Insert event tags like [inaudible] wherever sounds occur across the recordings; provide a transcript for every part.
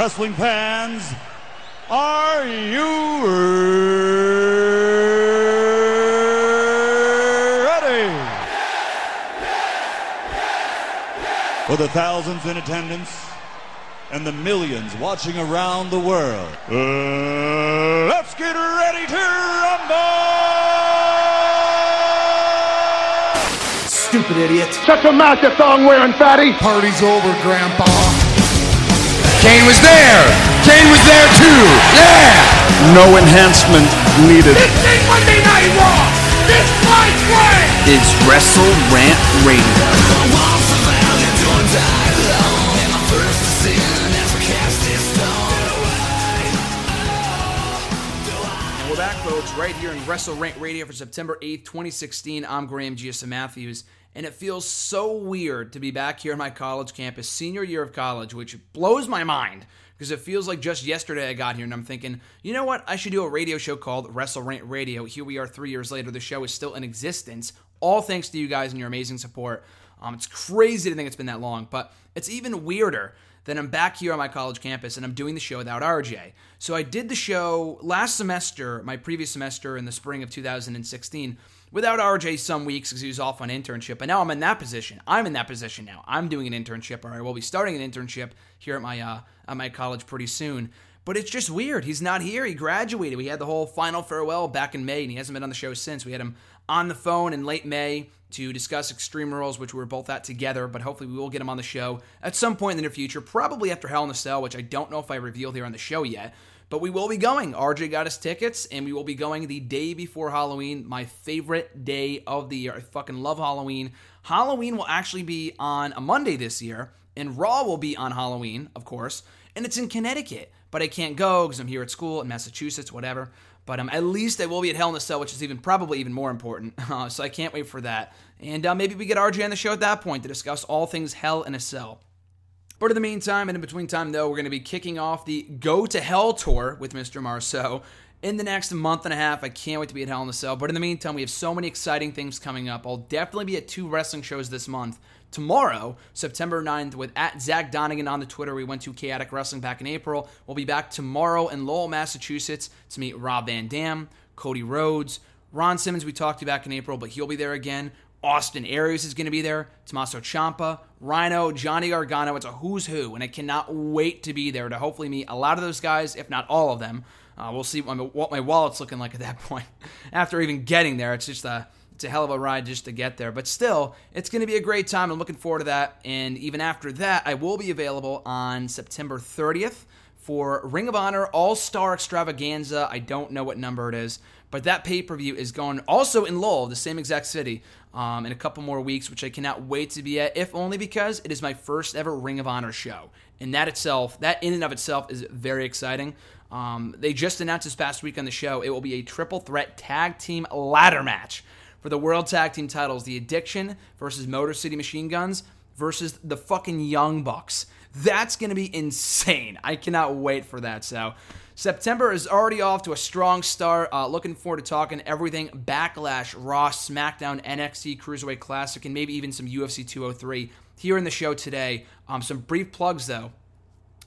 Wrestling fans, are you ready? For the thousands in attendance and the millions watching around the world, uh, let's get ready to rumble! Stupid idiot. Shut your mouth, you thong wearing fatty. Party's over, Grandpa. Kane was there. Kane was there too. Yeah. No enhancement needed. This ain't Monday Night Raw. This fight way. It's Wrestle Rant Radio. And we're back, folks, right here in Wrestle Rant Radio for September 8th, 2016. I'm Graham GSM Matthews, and it feels so weird to be back here on my college campus, senior year of college, which blows my mind because it feels like just yesterday I got here and I'm thinking, you know what? I should do a radio show called Wrestle Rant Radio. Here we are three years later. The show is still in existence, all thanks to you guys and your amazing support. Um, it's crazy to think it's been that long, but it's even weirder that I'm back here on my college campus and I'm doing the show without RJ. So I did the show last semester, my previous semester in the spring of 2016, without RJ some weeks because he was off on internship. But now I'm in that position. I'm in that position now. I'm doing an internship, or I will be starting an internship here at my uh, at my college pretty soon. But it's just weird. He's not here. He graduated. We had the whole final farewell back in May, and he hasn't been on the show since. We had him on the phone in late May to discuss Extreme Rules, which we were both at together, but hopefully we will get him on the show at some point in the near future, probably after Hell in a Cell, which I don't know if I revealed here on the show yet. But we will be going. RJ got us tickets, and we will be going the day before Halloween, my favorite day of the year. I fucking love Halloween. Halloween will actually be on a Monday this year, and Raw will be on Halloween, of course, and it's in Connecticut. But I can't go because I'm here at school in Massachusetts, whatever. But um, at least I will be at Hell in a Cell, which is even probably even more important. Uh, [laughs] so I can't wait for that. And uh, maybe we get RJ on the show at that point to discuss all things Hell in a Cell. But in the meantime, and in between time, though, we're going to be kicking off the Go to Hell tour with Mr. Marceau in the next month and a half. I can't wait to be at Hell in a Cell. But in the meantime, we have so many exciting things coming up. I'll definitely be at two wrestling shows this month. Tomorrow, September 9th, with at Zach Donegan on the Twitter. We went to Chaotic Wrestling back in April. We'll be back tomorrow in Lowell, Massachusetts to meet Rob Van Dam, Cody Rhodes, Ron Simmons, we talked to back in April, but he'll be there again. Austin Aries is going to be there. Tommaso Ciampa, Rhino, Johnny Gargano. It's a who's who, and I cannot wait to be there to hopefully meet a lot of those guys, if not all of them. Uh, we'll see what my, wallet's looking like at that [laughs] point. After even getting there, it's just a it's a hell of a ride just to get there. But still, it's going to be a great time. I'm looking forward to that. And even after that, I will be available on September 30th for Ring of Honor All Star Extravaganza. I don't know what number it is, but that pay per view is going also in Lowell, the same exact city, um, in a couple more weeks, which I cannot wait to be at, if only because it is my first ever Ring of Honor show. And that itself, that in and of itself, is very exciting. Um, they just announced this past week on the show it will be a triple threat tag team ladder match for the World Tag Team titles The Addiction versus Motor City Machine Guns versus the fucking Young Bucks. That's going to be insane. I cannot wait for that. So, September is already off to a strong start. Uh, looking forward to talking everything Backlash, Raw, SmackDown, NXT, Cruiserweight Classic, and maybe even some UFC 203 here in the show today. Um, some brief plugs, though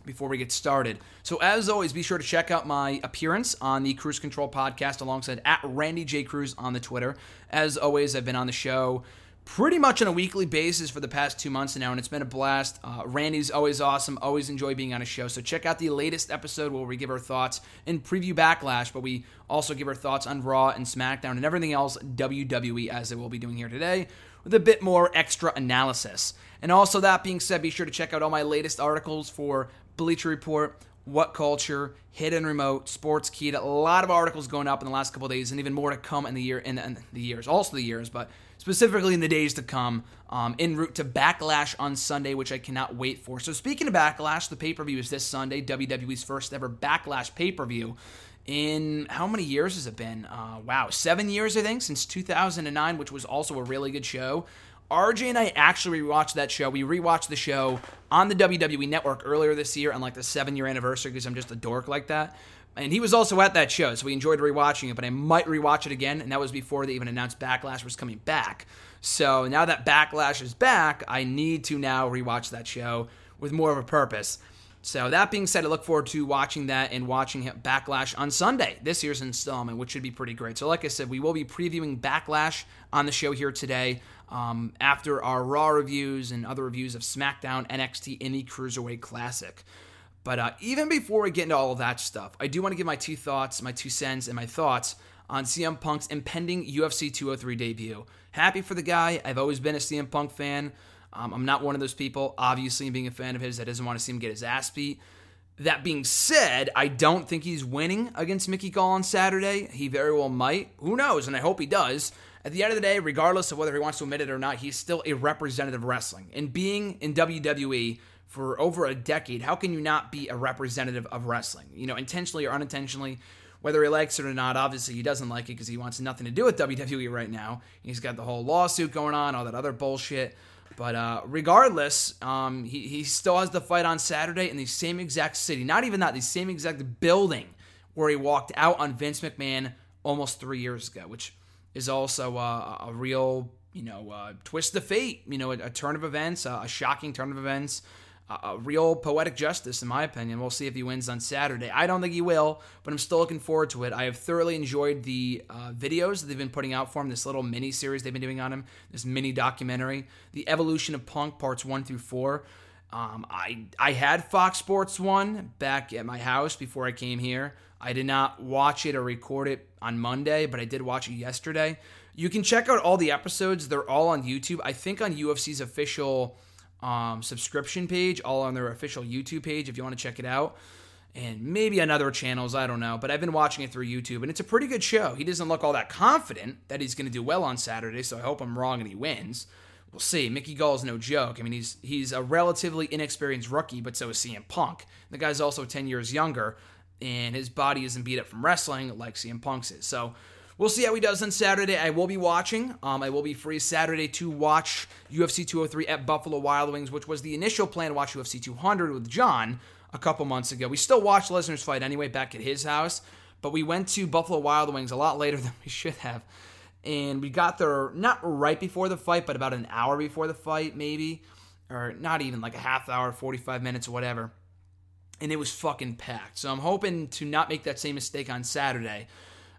before we get started. So, as always, be sure to check out my appearance on the Cruise Control podcast alongside at Randy J. Cruz on the Twitter. As always, I've been on the show pretty much on a weekly basis for the past two months now, and it's been a blast. Uh, Randy's always awesome, always enjoy being on a show. So, check out the latest episode where we give our thoughts and preview Backlash, but we also give our thoughts on Raw and SmackDown and everything else WWE as I will be doing here today with a bit more extra analysis. And also, that being said, be sure to check out all my latest articles for Bleacher Report, What Culture, Hidden Remote, Sports Key. A lot of articles going up in the last couple days, and even more to come in the year in, in the years, also the years, but specifically in the days to come. Um, en route to Backlash on Sunday, which I cannot wait for. So speaking of Backlash, the pay per view is this Sunday, WWE's first ever Backlash pay per view. In how many years has it been? Uh, wow, seven years I think since 2009, which was also a really good show. RJ and I actually rewatched that show. We rewatched the show on the WWE Network earlier this year on like the seven year anniversary because I'm just a dork like that. And he was also at that show, so we enjoyed rewatching it. But I might rewatch it again, and that was before they even announced Backlash was coming back. So now that Backlash is back, I need to now rewatch that show with more of a purpose. So that being said, I look forward to watching that and watching Backlash on Sunday, this year's installment, which should be pretty great. So, like I said, we will be previewing Backlash on the show here today um, after our Raw reviews and other reviews of SmackDown, NXT, and the Cruiserweight Classic. But uh, even before we get into all of that stuff, I do want to give my two thoughts, my two cents, and my thoughts on CM Punk's impending UFC 203 debut. Happy for the guy. I've always been a CM Punk fan. Um, I'm not one of those people, obviously, being a fan of his that doesn't want to see him get his ass beat. That being said, I don't think he's winning against Mickey Gall on Saturday. He very well might. Who knows? And I hope he does. At the end of the day, regardless of whether he wants to admit it or not, he's still a representative wrestling. And being in WWE for over a decade, how can you not be a representative of wrestling? You know, intentionally or unintentionally, whether he likes it or not. Obviously, he doesn't like it because he wants nothing to do with WWE right now. He's got the whole lawsuit going on, all that other bullshit. But uh, regardless, um, he, he still has the fight on Saturday in the same exact city. Not even that, the same exact building where he walked out on Vince McMahon almost three years ago, which is also uh, a real, you know, uh, twist of fate. You know, a, a turn of events, a shocking turn of events a real poetic justice, in my opinion. We'll see if he wins on Saturday. I don't think he will, but I'm still looking forward to it. I have thoroughly enjoyed the uh, videos that they've been putting out for him, this little mini series they've been doing on him, this mini documentary, The Evolution of Punk, parts one through four. Um, I I had Fox Sports One back at my house before I came here. I did not watch it or record it on Monday, but I did watch it yesterday. You can check out all the episodes; they're all on YouTube. I think on UFC's official um, subscription page, all on their official YouTube page if you want to check it out. And maybe on other channels, I don't know. But I've been watching it through YouTube, and it's a pretty good show. He doesn't look all that confident that he's going to do well on Saturday, so I hope I'm wrong and he wins. We'll see. Mickey Gall is no joke. I mean, he's he's a relatively inexperienced rookie, but so is CM Punk. The guy's also 10 years younger, and his body isn't beat up from wrestling like CM Punk's is. So We'll see how he does on Saturday. I will be watching. Um, I will be free Saturday to watch UFC 203 at Buffalo Wild Wings, which was the initial plan to watch UFC 200 with John a couple months ago. We still watched Lesnar's fight anyway back at his house, but we went to Buffalo Wild Wings a lot later [laughs] than we should have. And we got there not right before the fight, but about an hour before the fight, maybe. Or not even like a half hour, 45 minutes, or whatever. And it was fucking packed. So I'm hoping to not make that same mistake on Saturday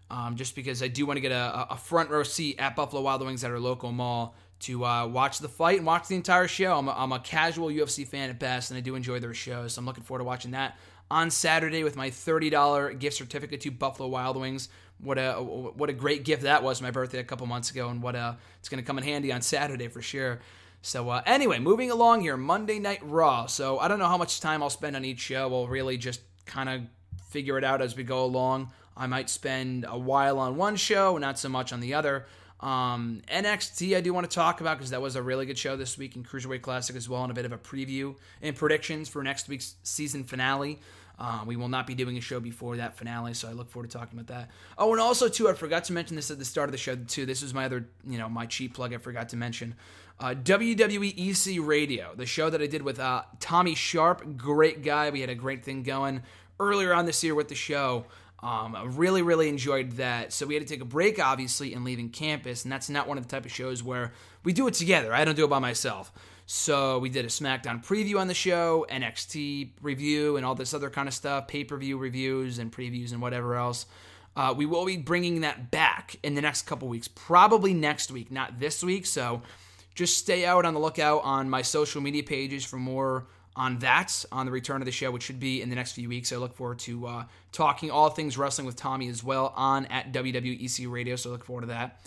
um, just because I do want to get a, a, front row seat at Buffalo Wild Wings at our local mall to uh, watch the fight and watch the entire show. I'm a, I'm a casual UFC fan at best, and I do enjoy their shows, so I'm looking forward to watching that on Saturday with my $30 gift certificate to Buffalo Wild Wings. What a what a great gift that was my birthday a couple months ago, and what a it's going to come in handy on Saturday for sure. So uh, anyway, moving along here, Monday Night Raw. So I don't know how much time I'll spend on each show. We'll really just kind of figure it out as we go along. I might spend a while on one show, not so much on the other. Um, NXT, I do want to talk about because that was a really good show this week in Cruiserweight Classic as well, and a bit of a preview and predictions for next week's season finale. Uh, we will not be doing a show before that finale, so I look forward to talking about that. Oh, and also too, I forgot to mention this at the start of the show too. This was my other, you know, my cheap plug. I forgot to mention uh, WWE EC Radio, the show that I did with uh, Tommy Sharp. Great guy. We had a great thing going earlier on this year with the show. Um, I really, really enjoyed that. So we had to take a break, obviously, in leaving campus, and that's not one of the type of shows where we do it together. I don't do it by myself. So we did a SmackDown preview on the show, NXT review, and all this other kind of stuff, pay per view reviews and previews and whatever else. Uh, we will be bringing that back in the next couple weeks, probably next week, not this week. So just stay out on the lookout on my social media pages for more on that on the return of the show, which should be in the next few weeks. I look forward to uh, talking all things wrestling with Tommy as well on at WWEC Radio. So I look forward to that.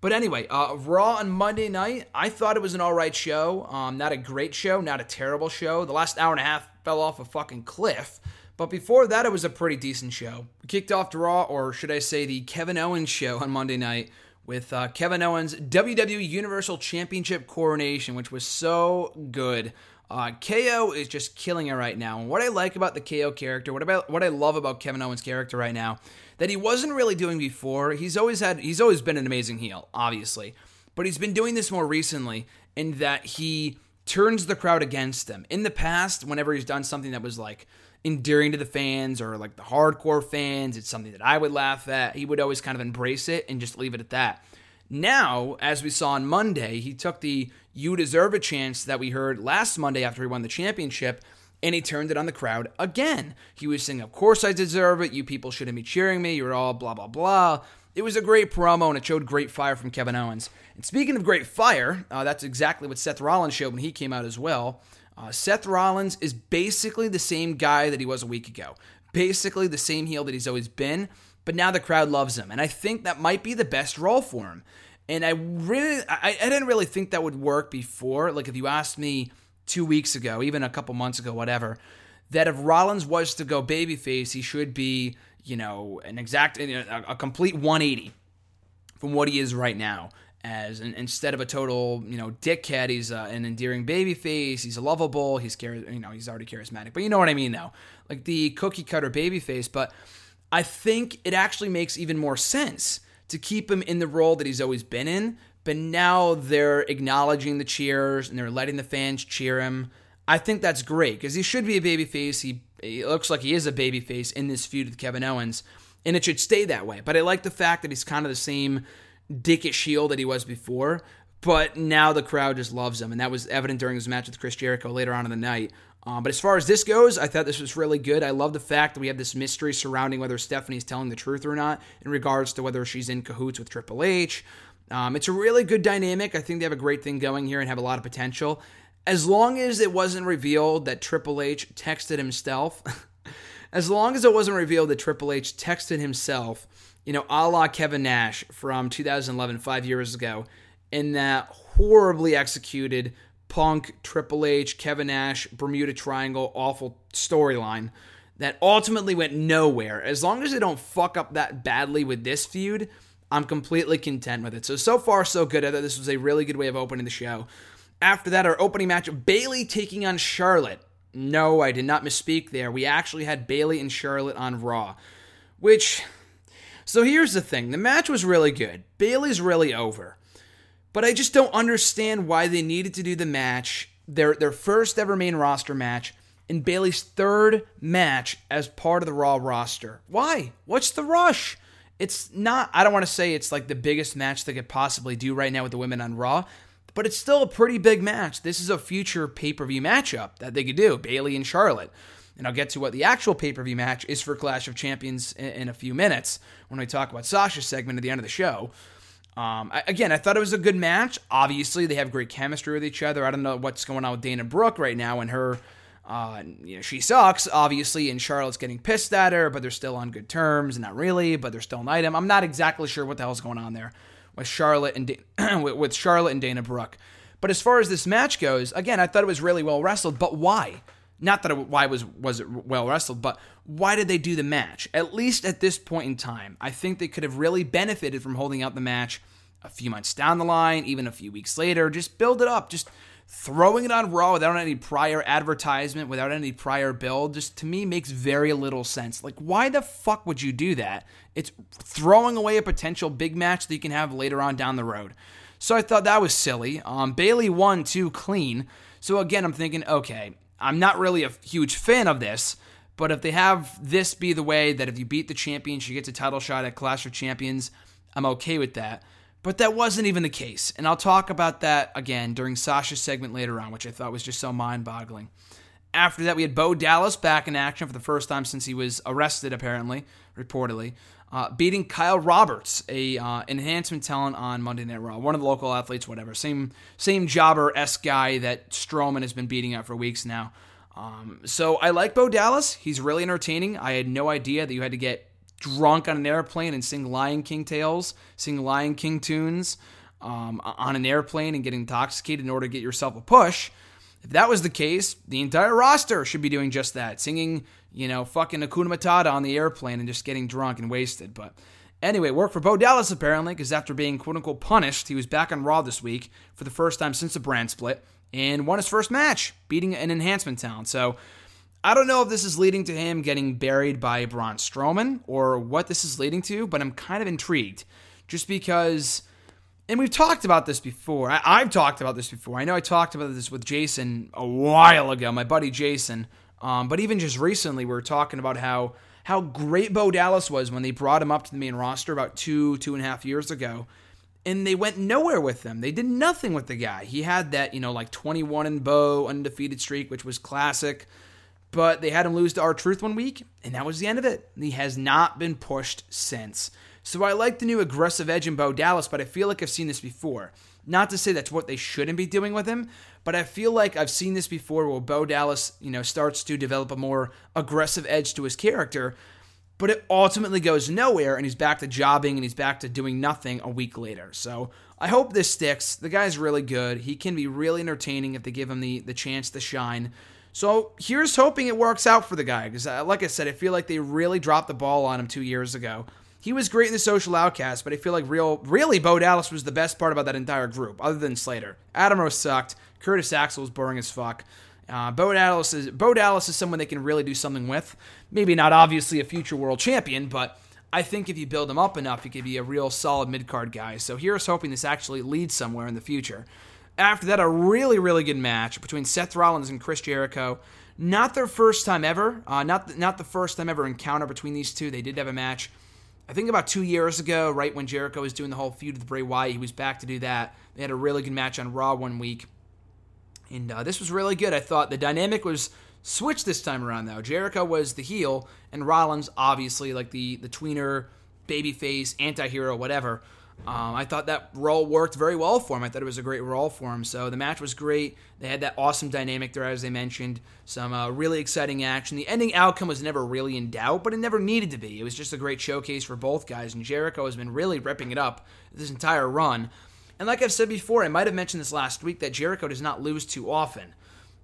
But anyway, uh, Raw on Monday night, I thought it was an all right show. Um, not a great show, not a terrible show. The last hour and a half fell off a fucking cliff. But before that, it was a pretty decent show. We kicked off Raw, or should I say the Kevin Owens show on Monday night with uh, Kevin Owens' WWE Universal Championship coronation, which was so good. Uh, KO is just killing it right now. And what I like about the KO character, what about what I love about Kevin Owens' character right now, that he wasn't really doing before. He's always had he's always been an amazing heel, obviously. But he's been doing this more recently in that he turns the crowd against him. In the past, whenever he's done something that was like endearing to the fans or like the hardcore fans, it's something that I would laugh at. He would always kind of embrace it and just leave it at that. Now, as we saw on Monday, he took the you deserve a chance that we heard last Monday after he won the championship and he turned it on the crowd again. He was saying, Of course I deserve it. You people shouldn't be cheering me. You're all blah, blah, blah. It was a great promo and it showed great fire from Kevin Owens. And speaking of great fire, uh, that's exactly what Seth Rollins showed when he came out as well. Uh, Seth Rollins is basically the same guy that he was a week ago. Basically the same heel that he's always been, but now the crowd loves him. And I think that might be the best role for him. And I really, I, I didn't really think that would work before. Like if you asked me two weeks ago, even a couple months ago, whatever, that if Rollins was to go babyface, he should be, you know, an exact, a, a complete 180 from what he is right now. As instead of a total, you know, dickhead, he's uh, an endearing babyface. He's lovable. He's you know, he's already charismatic. But you know what I mean, though, like the cookie cutter babyface. But I think it actually makes even more sense to keep him in the role that he's always been in but now they're acknowledging the cheers and they're letting the fans cheer him. I think that's great because he should be a babyface. He, he looks like he is a babyface in this feud with Kevin Owens, and it should stay that way. But I like the fact that he's kind of the same dickish heel that he was before, but now the crowd just loves him, and that was evident during his match with Chris Jericho later on in the night. Um, but as far as this goes, I thought this was really good. I love the fact that we have this mystery surrounding whether Stephanie's telling the truth or not in regards to whether she's in cahoots with Triple H. Um, it's a really good dynamic. I think they have a great thing going here and have a lot of potential. As long as it wasn't revealed that Triple H texted himself, [laughs] as long as it wasn't revealed that Triple H texted himself, you know, a la Kevin Nash from 2011, five years ago, in that horribly executed Punk, Triple H, Kevin Nash, Bermuda Triangle, awful storyline that ultimately went nowhere. As long as they don't fuck up that badly with this feud, I'm completely content with it. So, so far, so good. I thought this was a really good way of opening the show. After that, our opening match Bayley taking on Charlotte. No, I did not misspeak there. We actually had Bayley and Charlotte on Raw. Which, so here's the thing the match was really good. Bayley's really over. But I just don't understand why they needed to do the match, their, their first ever main roster match, and Bayley's third match as part of the Raw roster. Why? What's the rush? It's not, I don't want to say it's like the biggest match they could possibly do right now with the women on Raw, but it's still a pretty big match. This is a future pay per view matchup that they could do Bayley and Charlotte. And I'll get to what the actual pay per view match is for Clash of Champions in, in, a few minutes when we talk about Sasha's segment at the end of the show. Um, I, again, I thought it was a good match. Obviously, they have great chemistry with each other. I don't know what's going on with Dana Brooke right now and her uh, you know, she sucks, obviously, and Charlotte's getting pissed at her, but they're still on good terms. Not really, but they're still an item. I'm not exactly sure what the hell's going on there with Charlotte and da- [clears throat] with Charlotte and Dana Brooke. But as far as this match goes, again, I thought it was really well wrestled. But why? Not that it, why was was it well wrestled, but why did they do the match? At least at this point in time, I think they could have really benefited from holding out the match a few months down the line, even a few weeks later. Just build it up. Just throwing it on Raw without any prior advertisement, without any prior build, just to me makes very little sense. Like, why the fuck would you do that? It's throwing away a potential big match that you can have later on down the road. So I thought that was silly. Um, Bayley won too clean. So again, I'm thinking, okay, I'm not really a huge fan of this, but if they have this be the way that if you beat the champion, she gets a title shot at Clash of Champions, I'm okay with that. But that wasn't even the case. And I'll talk about that again during Sasha's segment later on, which I thought was just so mind boggling. After that, we had Bo Dallas back in action for the first time since he was arrested, apparently, reportedly, uh, beating Kyle Roberts, a uh, enhancement talent on Monday Night Raw, one of the local athletes, whatever, same same jobber s guy that Strowman has been beating up for weeks now. Um, so I like Bo Dallas. He's really entertaining. I had no idea that you had to get drunk on an airplane and sing Lion King tales, sing Lion King tunes um, on an airplane and get intoxicated in order to get yourself a push. If that was the case, the entire roster should be doing just that, singing, you know, fucking Hakuna Matata on the airplane and just getting drunk and wasted. But anyway, worked for Bo Dallas apparently, because after being quote unquote punished, he was back on Raw this week for the first time since the brand split and won his first match, beating an enhancement talent. So I don't know if this is leading to him getting buried by Braun Strowman or what this is leading to, but I'm kind of intrigued just because, and we've talked about this before. I, have talked about this before. I know I talked about this with Jason a while ago, my buddy Jason. Um, but even just recently, we were talking about how how great Bo Dallas was when they brought him up to the main roster about two two and a half years ago, and they went nowhere with him. They did nothing with the guy. He had that you know like 21 and Bo undefeated streak, which was classic but they had him lose to R-Truth one week, and that was the end of it. He has not been pushed since. So I like the new aggressive edge in Bo Dallas, but I feel like I've seen this before. Not to say that's what they shouldn't be doing with him, but I feel like I've seen this before where Bo Dallas, you know, starts to develop a more aggressive edge to his character, but it ultimately goes nowhere and he's back to jobbing and he's back to doing nothing a week later. So I hope this sticks. The guy's really good. He can be really entertaining if they give him the, the chance to shine. So here's hoping it works out for the guy because, uh, like I said, I feel like they really dropped the ball on him two years ago. He was great in the social outcast, but I feel like real, really, Bo Dallas was the best part about that entire group, other than Slater. Adam Rose sucked. Curtis Axel was boring as fuck. Uh, Bo Dallas is Bo Dallas is someone they can really do something with. Maybe not obviously a future world champion, but I think if you build him up enough, he could be a real solid mid card guy. So here's hoping this actually leads somewhere in the future. After that, a really, really good match between Seth Rollins and Chris Jericho. Not their first time ever. Uh, not not the first time ever encounter between these two. They did have a match. I think about two years ago, right when Jericho was doing the whole feud with Bray Wyatt, he was back to do that. They had a really good match on Raw one week, and uh, this was really good. I thought the dynamic was switched this time around though. Jericho was the heel, and Rollins obviously like the the tweener, babyface, anti-hero, whatever. Um, I thought that role worked very well for him. I thought it was a great role for him. So the match was great. They had that awesome dynamic there, as they mentioned. Some uh, really exciting action. The ending outcome was never really in doubt, but it never needed to be. It was just a great showcase for both guys, and Jericho has been really ripping it up this entire run. And like I've said before, I might have mentioned this last week that Jericho does not lose too often.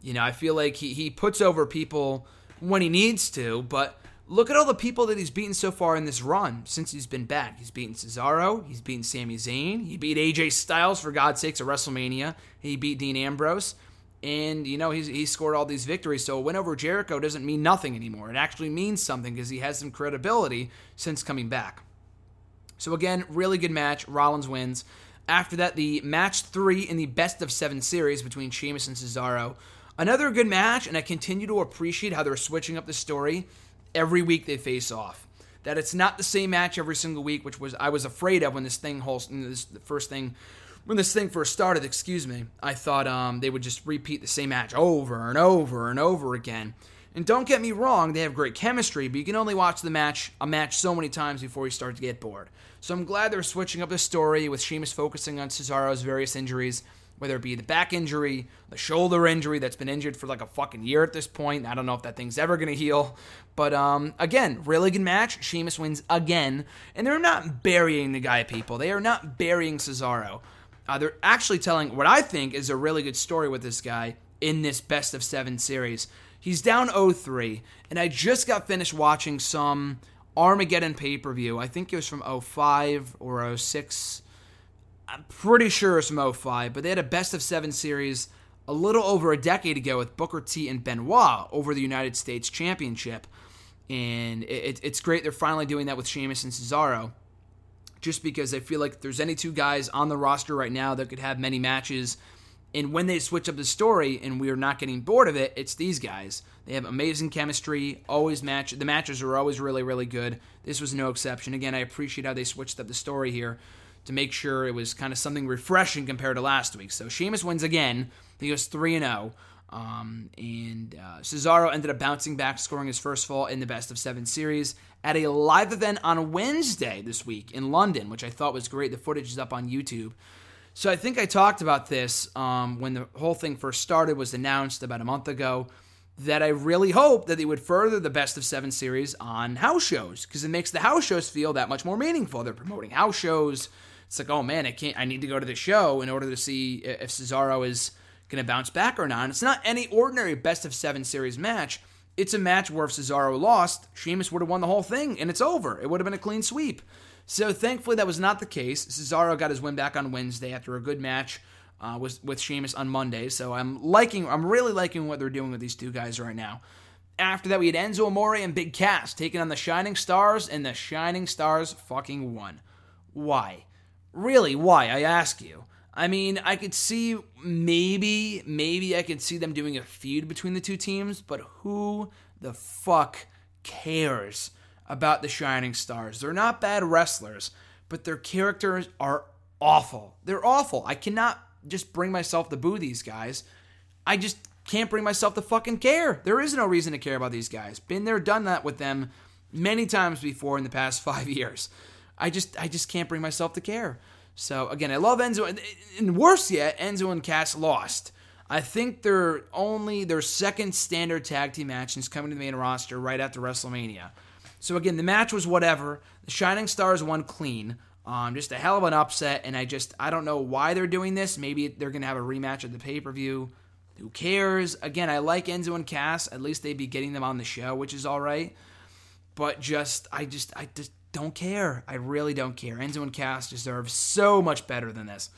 You know, I feel like he, he puts over people when he needs to, but Look at all the people that he's beaten so far in this run since he's been back. He's beaten Cesaro. He's beaten Sami Zayn. He beat AJ Styles, for God's sakes, at WrestleMania. He beat Dean Ambrose. And, you know, he's, he scored all these victories. So a win over Jericho doesn't mean nothing anymore. It actually means something because he has some credibility since coming back. So, again, really good match. Rollins wins. After that, the match three in the best of seven series between Sheamus and Cesaro. Another good match, and I continue to appreciate how they're switching up the story every week they face off. That it's not the same match every single week, which was I was afraid of when this thing this the first thing when this thing first started. Excuse me. I thought um, they would just repeat the same match over and over and over again. And don't get me wrong, they have great chemistry, but you can only watch the match a match so many times before you start to get bored. So I'm glad they're switching up the story with Sheamus focusing on Cesaro's various injuries whether it be the back injury, the shoulder injury that's been injured for like a fucking year at this point. I don't know if that thing's ever going to heal. But um, again, really good match. Sheamus wins again. And they're not burying the guy, people. They are not burying Cesaro. Uh, they're actually telling what I think is a really good story with this guy in this best of seven series. He's down 0-3, and I just got finished watching some Armageddon pay per view. I think it was from 05 or 06 I'm pretty sure it's from 05, but they had a best of seven series a little over a decade ago with Booker T and Benoit over the United States Championship. And it, it's great they're finally doing that with Sheamus and Cesaro. Just because I feel like if there's any two guys on the roster right now that could have many matches, and when they switch up the story and we are not getting bored of it, it's these guys. They have amazing chemistry, always match. The matches are always really, really good. This was no exception. Again, I appreciate how they switched up the story here to make sure it was kind of something refreshing compared to last week. So Sheamus wins again. He goes 3 0. Um, and uh, Cesaro ended up bouncing back, scoring his first fall in the best of seven series at a live event on Wednesday this week in London, which I thought was great. The footage is up on YouTube. So I think I talked about this um, when the whole thing first started, was announced about a month ago. That I really hope that they would further the best of seven series on house shows because it makes the house shows feel that much more meaningful. They're promoting house shows it's like, oh man, I can't. I need to go to the show in order to see if Cesaro is going to bounce back or not. And it's not any ordinary best of seven series match. It's a match where if Cesaro lost, Sheamus would have won the whole thing, and it's over. It would have been a clean sweep. So thankfully, that was not the case. Cesaro got his win back on Wednesday after a good match uh, with with Sheamus on Monday. So I'm liking, I'm really liking what they're doing with these two guys right now. After that, we had Enzo Amore and Big Cass taking on the Shining Stars, and the Shining Stars fucking won. Why? Really, why? I ask you. I mean, I could see maybe, maybe I could see them doing a feud between the two teams, but who the fuck cares about the Shining Stars? They're not bad wrestlers, but their characters are awful. They're awful. I cannot just bring myself to boo these guys. I just, can't bring myself to fucking care. There is no reason to care about these guys. Been there, done that with them many times before in the past [laughs] five years. I just I just can't bring myself to care. So again, I love Enzo, and worse yet, Enzo and Cass lost. I think they're only their second standard tag team match is coming to the main roster right after WrestleMania. So again, the match was whatever. The Shining Stars won clean. Um, just a hell of an upset, and I just I don't know why they're doing this. Maybe they're gonna have a rematch at the pay per view. Who cares? Again, I like Enzo and Cass. At least they'd be getting them on the show, which is all right. But just I just I just don't care. I really don't care. Enzo and Cass deserve so much better than this.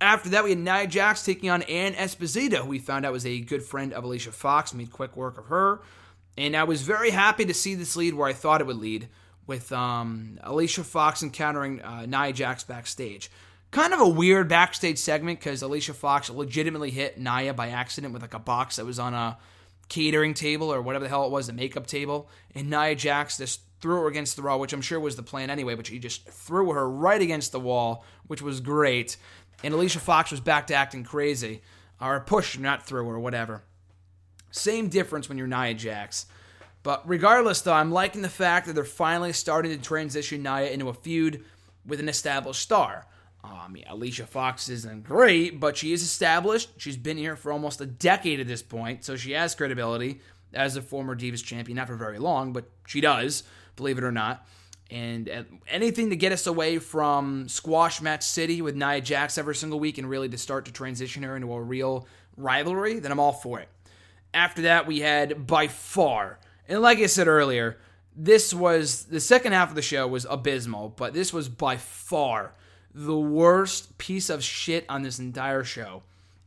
After that, we had Nia Jax taking on Ann Esposito, who we found out was a good friend of Alicia Fox, made quick work of her. And I was very happy to see this lead where I thought it would lead, with um, Alicia Fox encountering uh, Nia Jax backstage. Kind of a weird backstage segment because Alicia Fox legitimately hit Nia by accident with like a box that was on a catering table or whatever the hell it was, a makeup table. And Nia Jax just threw her against the wall, which I'm sure was the plan anyway, but she just threw her right against the wall, which was great. And Alicia Fox was back to acting crazy, or push, not through, or whatever. Same difference when you're Nia Jax. But regardless, though, I'm liking the fact that they're finally starting to transition Nia into a feud with an established star. I mean, Alicia Fox isn't great, but she is established. She's been here for almost a decade at this point, so she has credibility as a former Divas champion. Not for very long, but she does believe it or not. And uh, anything to get us away from squash match city with Nia Jax every single week and really to start to transition her into a real rivalry, then I'm all for it. After that, we had by far, and like I said earlier, this was the second half of the show was abysmal, but this was by far the worst piece of shit on this entire show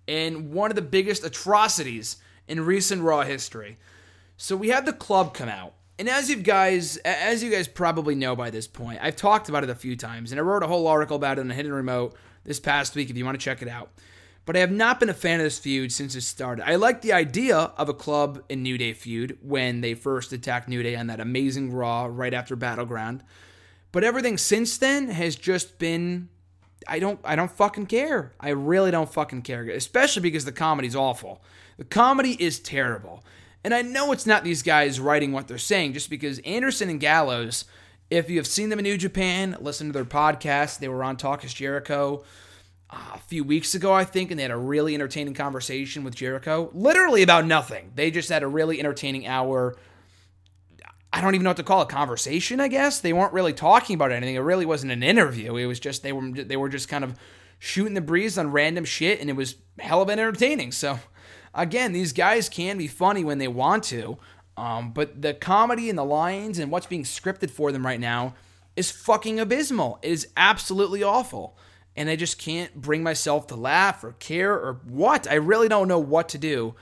and one of the biggest atrocities in recent Raw history. So we had the club come out and as you guys, as you guys probably know by this point, I've talked about it a few times, and I wrote a whole article about it on Hidden Remote this past week. If you want to check it out, but I have not been a fan of this feud since it started. I like the idea of a club and New Day feud when they first attacked New Day on that amazing Raw right after Battleground, but everything since then has just been. I don't. I don't fucking care. I really don't fucking care, especially because the comedy's awful. The comedy is terrible. And I know it's not these guys writing what they're saying, just because Anderson and Gallows, if you have seen them in New Japan, listen to their podcast. They were on Talk is Jericho uh, a few weeks ago, I think, and they had a really entertaining conversation with Jericho. Literally about nothing. They just had a really entertaining hour. I don't even know what to call it, conversation, I guess. They weren't really talking about anything. It really wasn't an interview. It was just they were they were just kind of shooting the breeze on random shit and it was hell of an entertaining. So again, these guys can be funny when they want to, um, but the comedy and the lines and what's being scripted for them right now is fucking abysmal. It is absolutely awful. And I just can't bring myself to laugh or care or what. I really don't know what to do.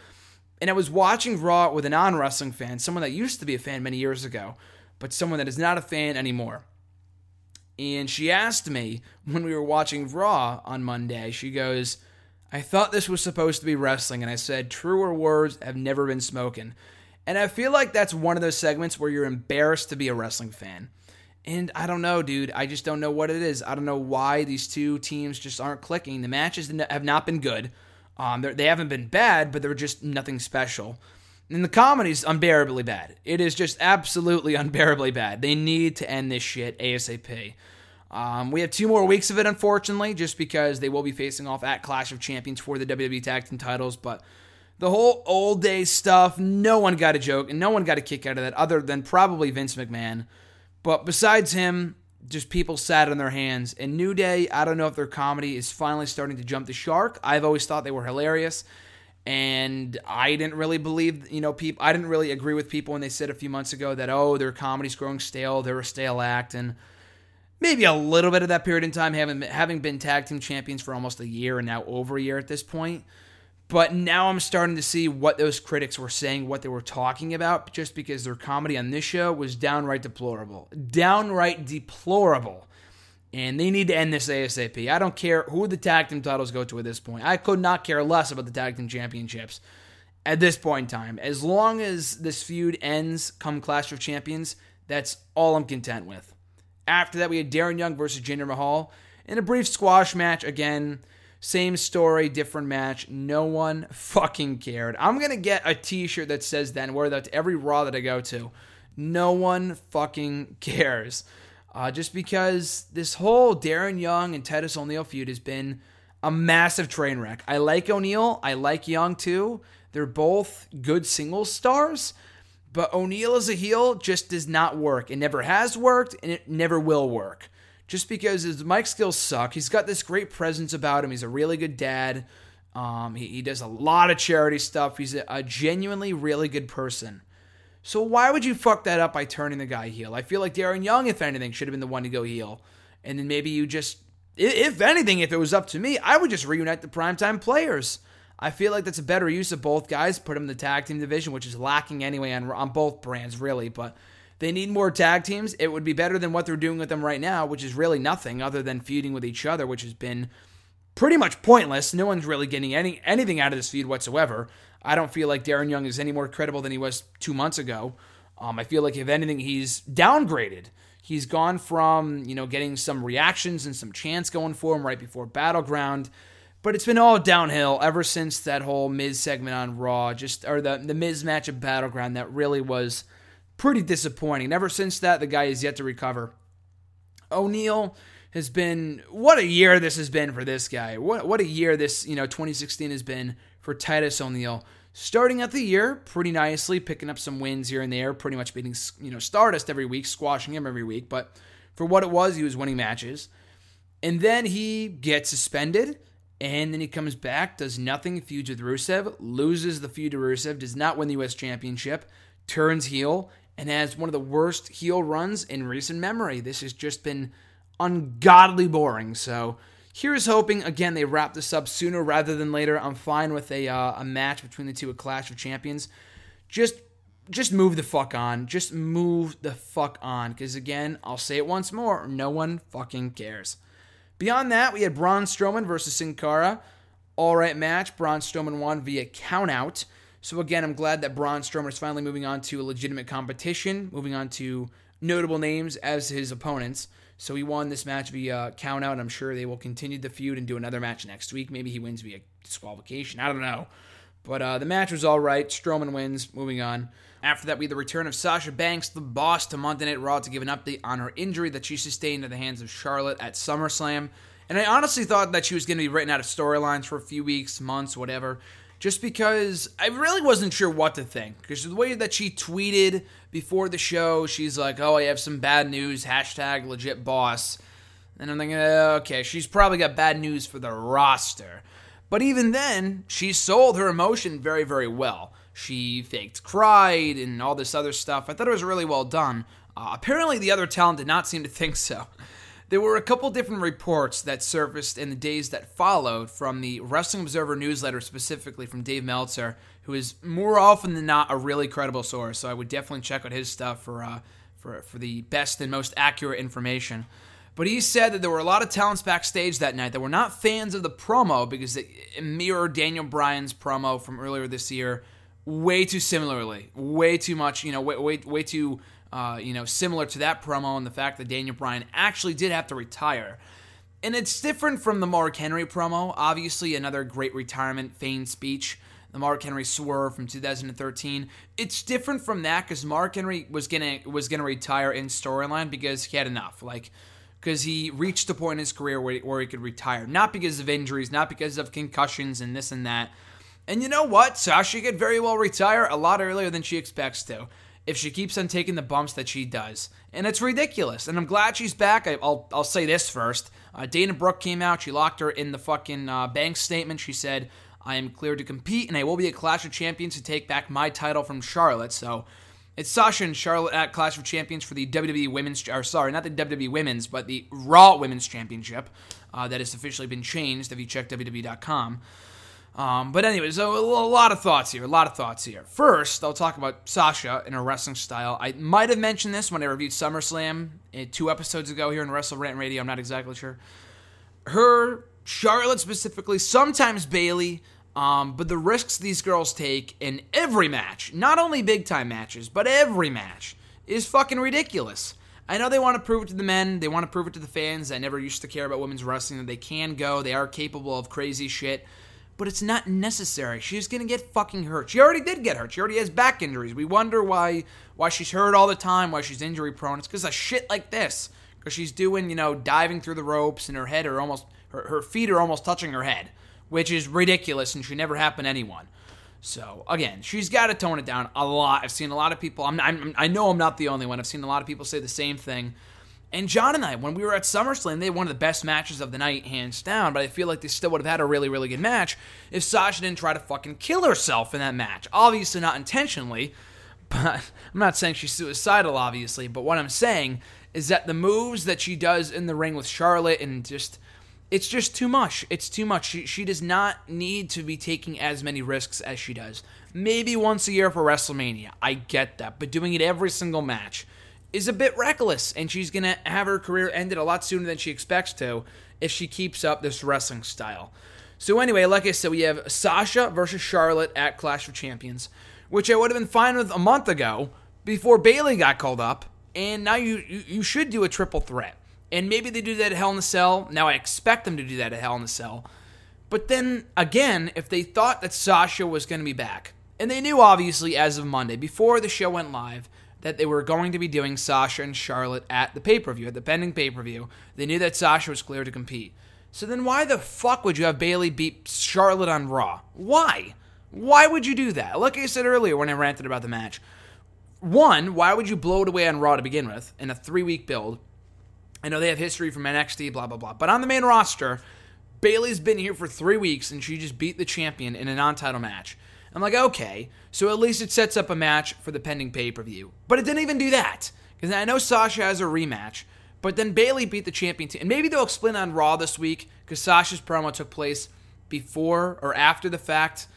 And I was watching Raw with a non wrestling fan, someone that used to be a fan many years ago, but someone that is not a fan anymore. And she asked me when we were watching Raw on Monday, she goes, I thought this was supposed to be wrestling, and I said, truer words have never been spoken. And I feel like that's one of those segments where you're embarrassed to be a wrestling fan. And I don't know, dude. I just don't know what it is. I don't know why these two teams just aren't clicking. The matches have not been good. Um, they haven't been bad, but they're just nothing special. And the comedy's unbearably bad. It is just absolutely [laughs] unbearably bad. They need to end this shit ASAP. Um, we have two more weeks of it, unfortunately, just because they will be facing off at Clash of Champions for the WWE Tag Team titles. But the whole old day stuff, no one got a joke and no one got a kick out of that other than probably Vince McMahon. But besides him, just people sat on their hands. And New Day, I don't know if their comedy is finally starting to jump the shark. I've always thought they were hilarious. And I didn't really believe, you know, people. I didn't really agree with people when they said a few months ago that oh, their comedy's growing stale, they're a stale act, and maybe a little bit of that period in time, having having been tag team champions for almost a year and now over a year at this point. But now I'm starting to see what those critics were saying, what they were talking about, just because their comedy on this show was downright deplorable. Downright deplorable. And they need to end this ASAP. I don't care who the tag team titles go to at this point. I could not care less about the tag team championships at this point in time. As long as this feud ends come Clash of Champions, that's all I'm content with. After that, we had Darren Young versus Jinder Mahal in a brief squash match. Again, Same story, different match. No one fucking cared. I'm gonna get a T-shirt that says that and wear that to every Raw that I go to. No one fucking [laughs] cares. Uh, just because this whole Darren Young and Titus O'Neil feud has been a massive train wreck. I like O'Neil. I like Young too. They're both good single stars. But O'Neil as a heel just does not work. It never has worked and it never will work just because his mic skills suck. He's got this great presence about him. He's a really good dad. Um, he, he, does a lot of charity stuff. He's a, a, genuinely really good person. So why would you fuck that up by turning the guy heel? I feel like Darren Young, if anything, should have been the one to go heel. And then maybe you just, if anything, if it was up to me, I would just reunite the primetime players. I feel like that's a better use of both guys. Put them in the tag team division, which is lacking anyway on, on both brands, really. But they need more tag teams. It would be better than what they're doing with them right now, which is really nothing other than feuding with each other, which has been pretty much pointless. No one's really getting any anything out of this feud whatsoever. I don't feel like Darren Young is any more credible than he was two months ago. Um, I feel like if anything, he's downgraded. He's gone from you know getting some reactions and some chants going for him right before Battleground, but it's been all downhill ever since that whole Miz segment on Raw, just or the the Miz match of Battleground that really was pretty disappointing. And ever since that, the guy is yet to recover. O'Neil has been what a year this has been for this guy. What what a year this you know 2016 has been for Titus O'Neil. Starting out the year pretty nicely, picking up some wins here and there, pretty much beating you know Stardust every week, squashing him every week. But for what it was, he was winning matches. And then he gets suspended, and then he comes back, does nothing, feuds with Rusev, loses the feud to Rusev, does not win the U.S. Championship, turns heel, and has one of the worst heel runs in recent memory. This has just been ungodly boring. So here's hoping again they wrap this up sooner rather than later. I'm fine with a uh, a match between the two, a Clash of Champions. Just just move the fuck on. Just move the fuck on. Because again, I'll say it once more: no one fucking cares. Beyond that, we had Braun Strowman versus Sin Cara. All right match. Braun Strowman won via countout. So again, I'm glad that Braun Strowman is finally moving on to a legitimate competition, moving on to notable names as his opponents. So he won this match via countout. I'm sure they will continue the feud and do another match next week. Maybe he wins via disqualification. I don't know. But uh, the match was all right. Strowman wins. Moving on. After that, we had the return of Sasha Banks, the boss, to Monday Night Raw to give an update on her injury that she sustained at the hands of Charlotte at SummerSlam. And I honestly thought that she was going to be written out of storylines for a few weeks, months, whatever just because I really wasn't sure what to think. Because the way that she tweeted before the show, she's like, "Oh, I have some bad news." Hashtag legit boss. And I'm thinking, oh, okay, she's probably got bad news for the roster. But even then, she sold her emotion very, very well. She faked cried and all this other stuff. I thought it was really well done. Uh, apparently, the other talent did not seem to think so. There were a couple different reports that surfaced in the days that followed from the Wrestling Observer newsletter, specifically from Dave Meltzer, who is more often than not a really credible source. So I would definitely check out his stuff for uh, for for the best and most accurate information. But he said that there were a lot of talents backstage that night that were not fans of the promo because it mirrored Daniel Bryan's promo from earlier this year way too similarly, way too much, you know, way way, way too uh, you know, similar to that promo and the fact that Daniel Bryan actually did have to retire. And it's different from the Mark Henry promo. Obviously, another great retirement feigned speech. The Mark Henry swerve from 2013. It's different from that because Mark Henry was gonna was gonna retire in storyline because he had enough. Like because he reached a point in his career where, where he could retire, not because of injuries, not because of concussions and this and that. And you know what? Sasha could very well retire a lot earlier than she expects to if she keeps on taking the bumps that she does. And it's ridiculous. And I'm glad she's back. I, will I'll say this first. Uh, Dana Brooke came out. She locked her in the fucking uh, bank statement. She said, I am cleared to compete and I will be at Clash of Champions to take back my title from Charlotte. So it's Sasha and Charlotte at Clash of Champions for the WWE Women's, or sorry, not the WWE Women's, but the Raw Women's Championship uh, that has officially been changed if you check WWE.com. Um, but anyways, so a, a lot of thoughts here. A lot of thoughts here. First, I'll talk about Sasha and her wrestling style. I might have mentioned this when I reviewed SummerSlam eh, two episodes ago here in Wrestle Rant Radio. I'm not exactly sure. Her, Charlotte specifically, sometimes Bayley, um, but the risks these girls take in every match, not only big time matches, but every match, is fucking ridiculous. I know they want to prove it to the men, they want to prove it to the fans that never used to care about women's wrestling that they can go, they are capable of crazy shit, but it's not necessary. She's gonna get fucking hurt. She already did get hurt. She already has back injuries. We wonder why why she's hurt all the time, why she's injury prone. It's because of shit like this. Because she's doing, you know, diving through the ropes and her head are almost her, her feet are almost touching her head, which is ridiculous and should never happen to anyone. So again, she's got to tone it down a lot. I've seen a lot of people. I'm, I'm, i know I'm not the only one. I've seen a lot of people say the same thing. And John and I, when we were at SummerSlam, they had one of the best matches of the night, hands down. But I feel like they still would have had a really, really good match if Sasha didn't try to fucking kill herself in that match. Obviously, not intentionally. [laughs] But I'm not saying she's suicidal, obviously. But what I'm saying is that the moves that she does in the ring with Charlotte and just it's just too much. It's too much. She, she does not need to be taking as many risks as she does. Maybe once a year for WrestleMania. I get that. But doing it every single match is a bit reckless. And she's going to have her career ended a lot sooner than she expects to if she keeps up this wrestling style. So, anyway, like I said, we have Sasha versus Charlotte at Clash of Champions, which I would have been fine with a month ago before Bayley got called up. And now you, you, you should do a triple threat. And maybe they do that at Hell in a Cell. Now I expect them to do that at Hell in a Cell. But then again, if they thought that Sasha was going to be back, and they knew obviously as of Monday, before the show went live, that they were going to be doing Sasha and Charlotte at the pay per view, at the pending pay per view, they knew that Sasha was clear to compete. So then why the fuck would you have Bayley beat Charlotte on Raw? Why? Why would you do that? Like I said earlier when I ranted about the match. One, why would you blow it away on Raw to begin with in a three week build? I know they have history from NXT, blah, blah, blah. But on the main roster, Bayley's been here for three weeks and she just beat the champion in a non title match. I'm like, okay, so at least it sets up a match for the pending pay per view. But it didn't even do that. Because I know Sasha has a rematch, but then Bayley beat the champion. T- and maybe they'll explain on Raw this week because Sasha's promo took place before or after the fact.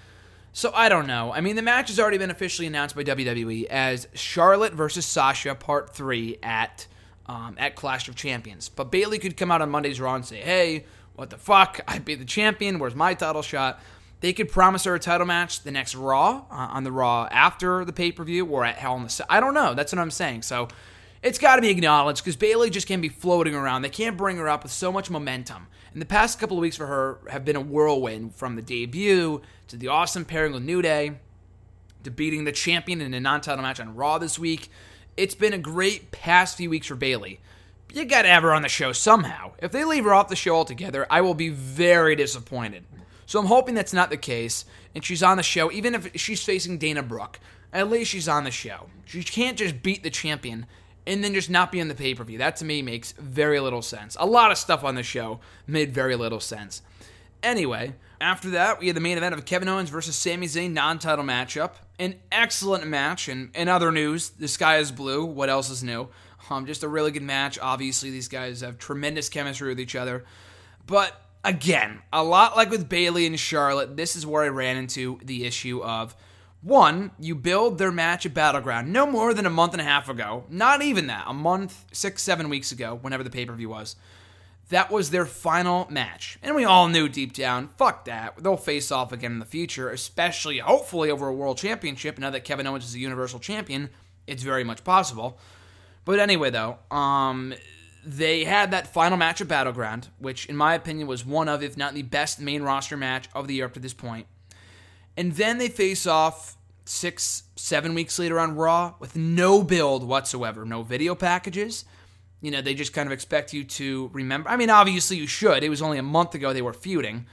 So I don't know. I mean, the match has already been officially announced by WWE as Charlotte versus Sasha Part 3 at um, at Clash of Champions. But Bayley could come out on Monday's Raw and say, hey, what the fuck? I beat the champion. Where's my title shot? They could promise her a title match the next Raw, uh, on the Raw after the pay per view, or at Hell in the Cell. I don't know. That's what I'm saying. So it's got to be acknowledged because Bayley just can't be floating around. They can't bring her up with so much momentum. And the past couple of weeks for her have been a whirlwind from the debut to the awesome pairing with New Day to beating the champion in a non title match on Raw this week. It's been a great past few weeks for Bayley. You gotta have her on the show somehow. If they leave her off the show altogether, I will be very disappointed. So I'm hoping that's not the case, and she's on the show, even if she's facing Dana Brooke. At least she's on the show. She can't just beat the champion and then just not be in the pay per view. That to me makes very little sense. A lot of stuff on the show made very little sense. Anyway, after that, we had the main event of Kevin Owens versus Sami Zayn non title matchup. An excellent match. And in other news, the sky is blue. What else is new? Um, just a really good match. Obviously, these guys have tremendous chemistry with each other. But again, a lot like with Bayley and Charlotte, this is where I ran into the issue of one, you build their match at Battleground no more than a month and a half ago. Not even that, a month, six, seven weeks ago, whenever the pay per view was that was their final match. And we all knew deep down, fuck that. They'll face off again in the future, especially, hopefully, over a world championship. Now that Kevin Owens is a universal champion, it's very much possible. But anyway, though, um, they had that final match at Battleground, which, in my opinion, was one of, if not the best main roster match of the year up to this point. And then they face off six, seven weeks later on Raw with no build whatsoever, no video packages you know, they just kind of expect you to remember. I mean, obviously you should. It was only a month ago they were feuding.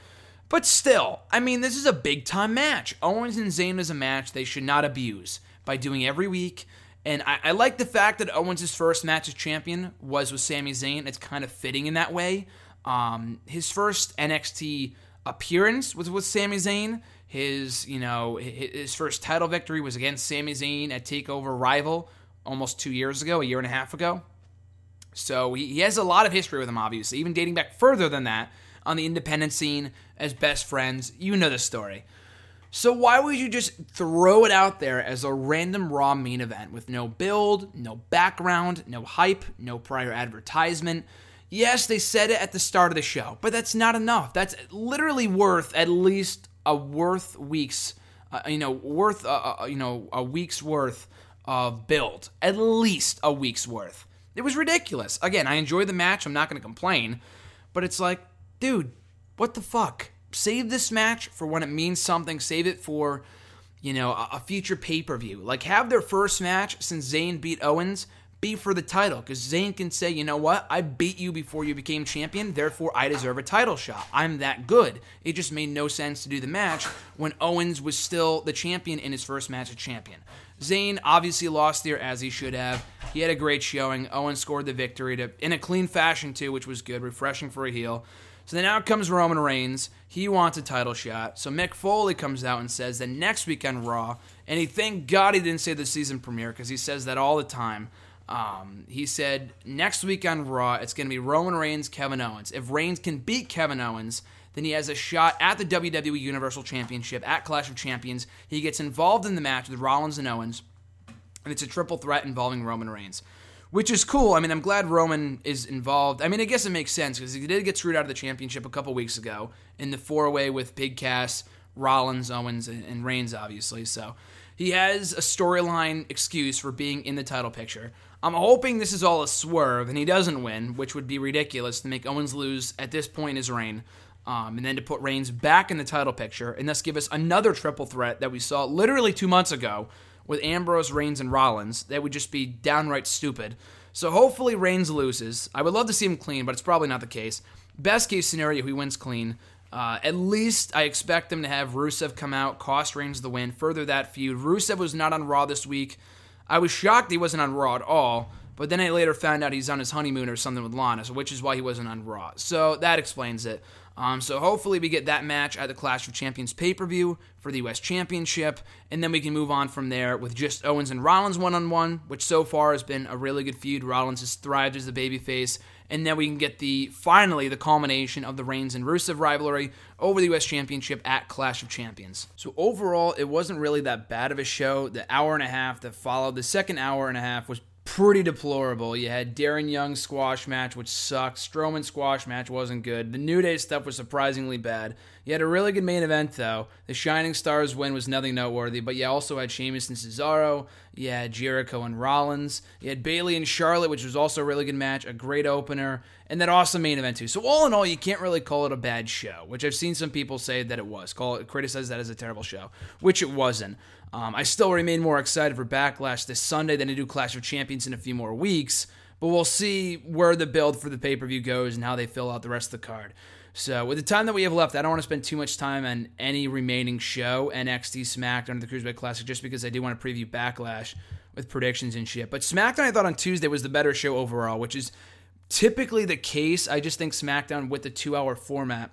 But still, I mean, this is a big time match. Owens and Zayn is a match they should not abuse by doing every week. And I, I like the fact that Owens' first match as champion was with Sami Zayn. It's kind of fitting in that way. Um, his first NXT appearance was with Sami Zayn. His, you know, his first title victory was against Sami Zayn at Takeover Rival almost two years ago, a year and a half ago. So he, he has a lot of history with him, obviously, even dating back further than that on the independent scene as best friends. You know the story. So why would you just throw it out there as a random Raw main event with no build, no background, no hype, no prior advertisement? Yes, they said it at the start of the show, but that's not enough. That's literally worth at least a worth weeks, uh, you know, worth uh, uh, you know a week's worth of build, at least a week's worth. It was ridiculous. Again, I enjoyed the match. I'm not going to complain. But it's like, dude, what the fuck? Save this match for when it means something. Save it for, you know, a, a future pay per view. Like, have their first match since Zayn beat Owens be for the title because Zayn can say, you know what, I beat you before you became champion, therefore I deserve a title shot. I'm that good. It just made no sense to do the match when Owens was still the champion in his first match as champion. Zayn obviously lost there as he should have. He had a great showing. Owens scored the victory to, in a clean fashion too, which was good, refreshing for a heel. So then out comes Roman Reigns. He wants a title shot. So Mick Foley comes out and says that next week on Raw, and he thank God he didn't say the season premiere because he says that all the time. Um, he said next week on Raw, it's going to be Roman Reigns, Kevin Owens. If Reigns can beat Kevin Owens, then he has a shot at the WWE Universal Championship at Clash of Champions. He gets involved in the match with Rollins and Owens, and it's a triple threat involving Roman Reigns, which is cool. I mean, I'm glad Roman is involved. I mean, I guess it makes sense because he did get screwed out of the championship a couple weeks ago in the four way with Big Cass, Rollins, Owens, and Reigns, obviously. So he has a storyline excuse for being in the title picture. I'm hoping this is all a swerve and he doesn't win, which would be ridiculous to make Owens lose at this point in his reign. Um, and then to put Reigns back in the title picture and thus give us another triple threat that we saw literally two months ago with Ambrose, Reigns, and Rollins. That would just be downright stupid. So hopefully Reigns loses. I would love to see him clean, but it's probably not the case. Best case scenario, he wins clean. Uh, at least I expect them to have Rusev come out, cost Reigns the win, further that feud. Rusev was not on Raw this week. I was shocked he wasn't on Raw at all, but then I later found out he's on his honeymoon or something with Lana, so which is why he wasn't on Raw. So that explains it. Um, so hopefully we get that match at the Clash of Champions pay per view for the U.S. Championship, and then we can move on from there with just Owens and Rollins one on one, which so far has been a really good feud. Rollins has thrived as the babyface, and then we can get the finally the culmination of the Reigns and Rusev rivalry over the U.S. Championship at Clash of Champions. So overall, it wasn't really that bad of a show. The hour and a half that followed, the second hour and a half was pretty deplorable. You had Darren Young squash match, which sucked. Strowman squash match wasn't good. The New Day stuff was surprisingly bad. You had a really good main event though. The Shining Stars win was nothing noteworthy, but you also had Sheamus and Cesaro. You had Jericho and Rollins. You had Bayley and Charlotte, which was also a really good match, a great opener, and that awesome main event too. So all in all, you can't really call it a bad show, which I've seen some people say that it was. Call it criticize that as a terrible show, which it wasn't. Um, I still remain more excited for Backlash this Sunday than I do Clash of Champions in a few more weeks, but we'll see where the build for the pay per view goes and how they fill out the rest of the card. So, with the time that we have left, I don't want to spend too much time on any remaining show, NXT, SmackDown, the Cruiserweight Classic, just because I do want to preview Backlash with predictions and shit. But SmackDown, I thought on Tuesday was the better show overall, which is typically the case. I just think SmackDown with the two hour format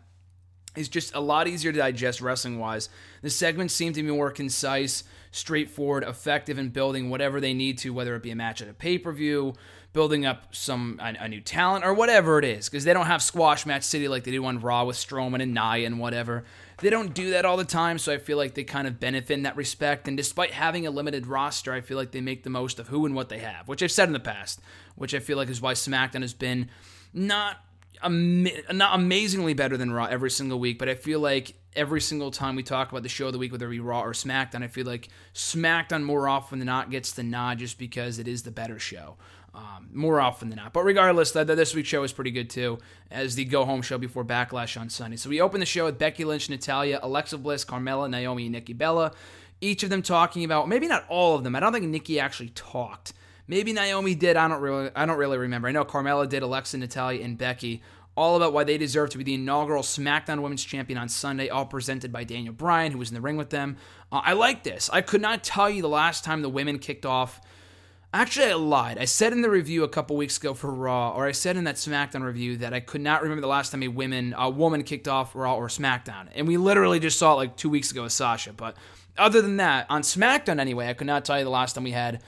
is just a lot easier to digest wrestling wise. The segments seem to be more concise, straightforward, effective in building whatever they need to, whether it be a match at a pay per view, building up some a, a, new talent, or whatever it is. Because they don't have squash match city like they do on Raw with Strowman and Nia and whatever. They don't do that all the time, so I feel like they kind of benefit in that respect. And despite having a limited roster, I feel like they make the most of who and what they have, which I've said in the past, which I feel like is why SmackDown has been not not amazingly better than Raw every single week, but I feel like every single time we talk about the show of the week, whether it be Raw or SmackDown, I feel like SmackDown more often than not gets the nod just because it is the better show. Um, more often than not. But regardless, the, the, this week's show is pretty good too, as the go home show before Backlash on Sunday. So we open the show with Becky Lynch, Natalya, Alexa Bliss, Carmella, Naomi, and Nikki Bella. Each of them talking about, maybe not all of them. I don't think Nikki actually talked. Maybe Naomi did. I don't really. I don't really remember. I know Carmella did. Alexa, Natalya, and Becky all about why they deserve to be the inaugural SmackDown Women's Champion on Sunday, all presented by Daniel Bryan, who was in the ring with them. Uh, I like this. I could not tell you the last time the women kicked off. Actually, I lied. I said in the review a couple weeks ago for Raw, or I said in that SmackDown review that I could not remember the last time a women a woman kicked off Raw or SmackDown, and we literally just saw it like two weeks ago with Sasha. But other than that, on SmackDown anyway, I could not tell you the last time we had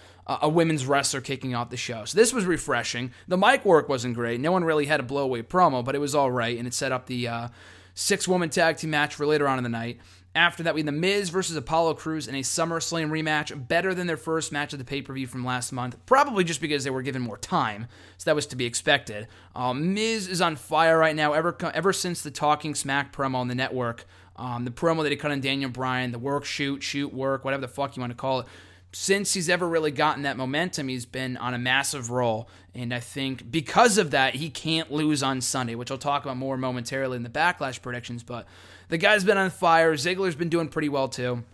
a women's wrestler kicking off the show. So this was refreshing. The mic work wasn't great. No one really had a blowaway promo, but it was all right, and it set up the uh, six woman tag team match for later on in the night. After that, we had The Miz versus Apollo Crews in a SummerSlam rematch, better than their first match of the pay per view from last month, probably just because they were given more time, so that was to be expected. Um, Miz is on fire right now, ever, ever since the Talking Smack promo on the network. Um, the promo that he cut on Daniel Bryan, the work, shoot, shoot, work, whatever the fuck you want to call it since he's ever really gotten that momentum, he's been on a massive roll. And I think because of that, he can't lose on Sunday, which I'll talk about more momentarily in the backlash predictions. But the guy's been on fire. Ziggler's been doing pretty well too.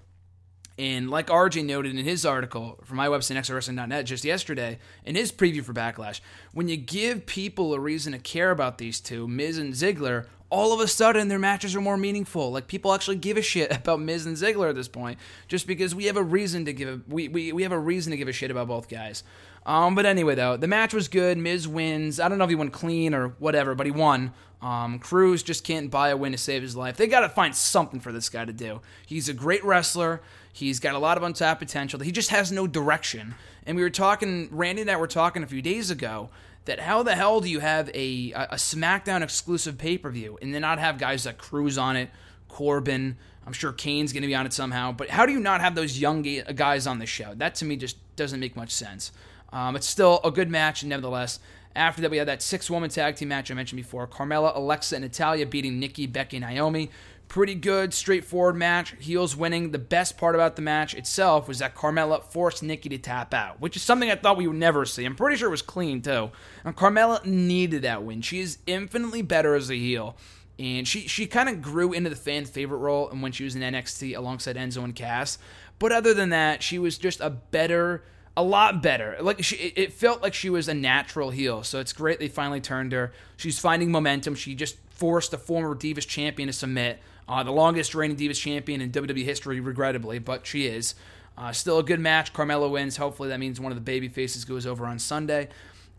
And like RJ noted in his article from my website, xwrestling.net, just yesterday, in his preview for Backlash, when you give people a reason to care about these two, Miz and Ziggler, all of a sudden their matches are more meaningful. Like people actually give a shit [laughs] about Miz and Ziggler at this point, just because we have a reason to give a, we, we, we have a reason to give a shit about both guys. Um, but anyway, though the match was good. Miz wins. I don't know if he won clean or whatever, but he won. Um, Crews just can't buy a win to save his life. They got to find something for this guy to do. He's a great wrestler. He's got a lot of untapped potential. He just has no direction. And we were talking, Randy and I were talking a few days ago that how the hell do you have a a SmackDown exclusive pay per view and then not have guys like Crews on it, Corbin? I'm sure Kane's going to be on it somehow. But how do you not have those young guys on the show? That to me just doesn't make much sense. Um, it's still a good match, nevertheless. After that, we had that six woman tag team match I mentioned before Carmella, Alexa, and Natalya beating Nikki, Becky, and Naomi. Pretty good, straightforward match. Heels winning. The best part about the match itself was that Carmella forced Nikki to tap out, which is something I thought we would never see. I'm pretty sure it was clean, too. And Carmella needed that win. She is infinitely better as a heel. And she, she kind of grew into the fan favorite role and when she was in NXT alongside Enzo and Cass. But other than that, she was just a better a lot better. Like she, it felt like she was a natural heel. So it's great they finally turned her. She's finding momentum. She just forced the former Divas champion to submit. Uh, the longest reigning Divas champion in WWE history, regrettably, but she is. Uh, still a good match. Carmella wins. Hopefully that means one of the baby faces goes over on Sunday.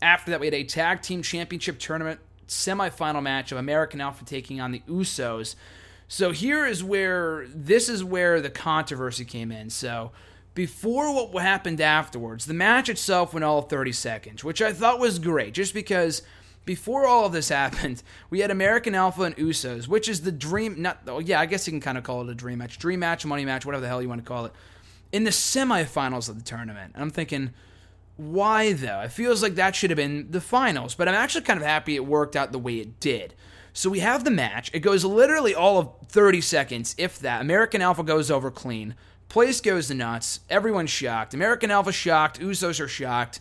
After that, we had a tag team championship tournament semifinal match of American Alpha taking on the Usos. So here is where this is where the controversy came in. So before what happened afterwards, the match itself went all 30 seconds, which I thought was great, just because before all of this happened, we had American Alpha and Usos, which is the dream. Not, oh, yeah, I guess you can kind of call it a dream match, dream match, money match, whatever the hell you want to call it, in the semifinals of the tournament. And I'm thinking, why though? It feels like that should have been the finals, but I'm actually kind of happy it worked out the way it did. So we have the match. It goes literally all of 30 seconds, if that. American Alpha goes over clean. Place goes to nuts. Everyone's shocked. American Alpha shocked. Usos are shocked.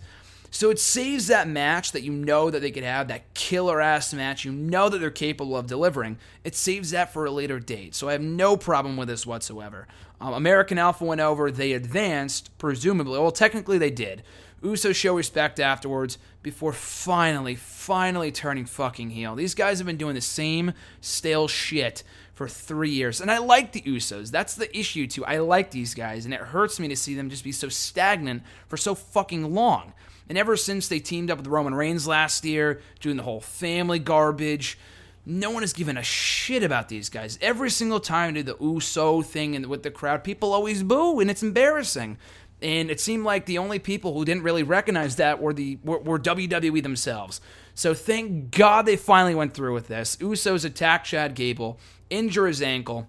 So it saves that match that you know that they could have, that killer ass match you know that they're capable of delivering. It saves that for a later date. So I have no problem with this whatsoever. Um, American Alpha went over. They advanced, presumably. Well, technically they did. Usos show respect afterwards before finally, finally turning fucking heel. These guys have been doing the same stale shit for three years. And I like the Usos. That's the issue, too. I like these guys, and it hurts me to see them just be so stagnant for so fucking long. And ever since they teamed up with Roman Reigns last year, doing the whole family garbage, no one has given a shit about these guys. Every single time they do the Uso thing and with the crowd, people always boo, and it's embarrassing. And it seemed like the only people who didn't really recognize that were the were, were WWE themselves. So thank God they finally went through with this. Usos attack Chad Gable injure his ankle.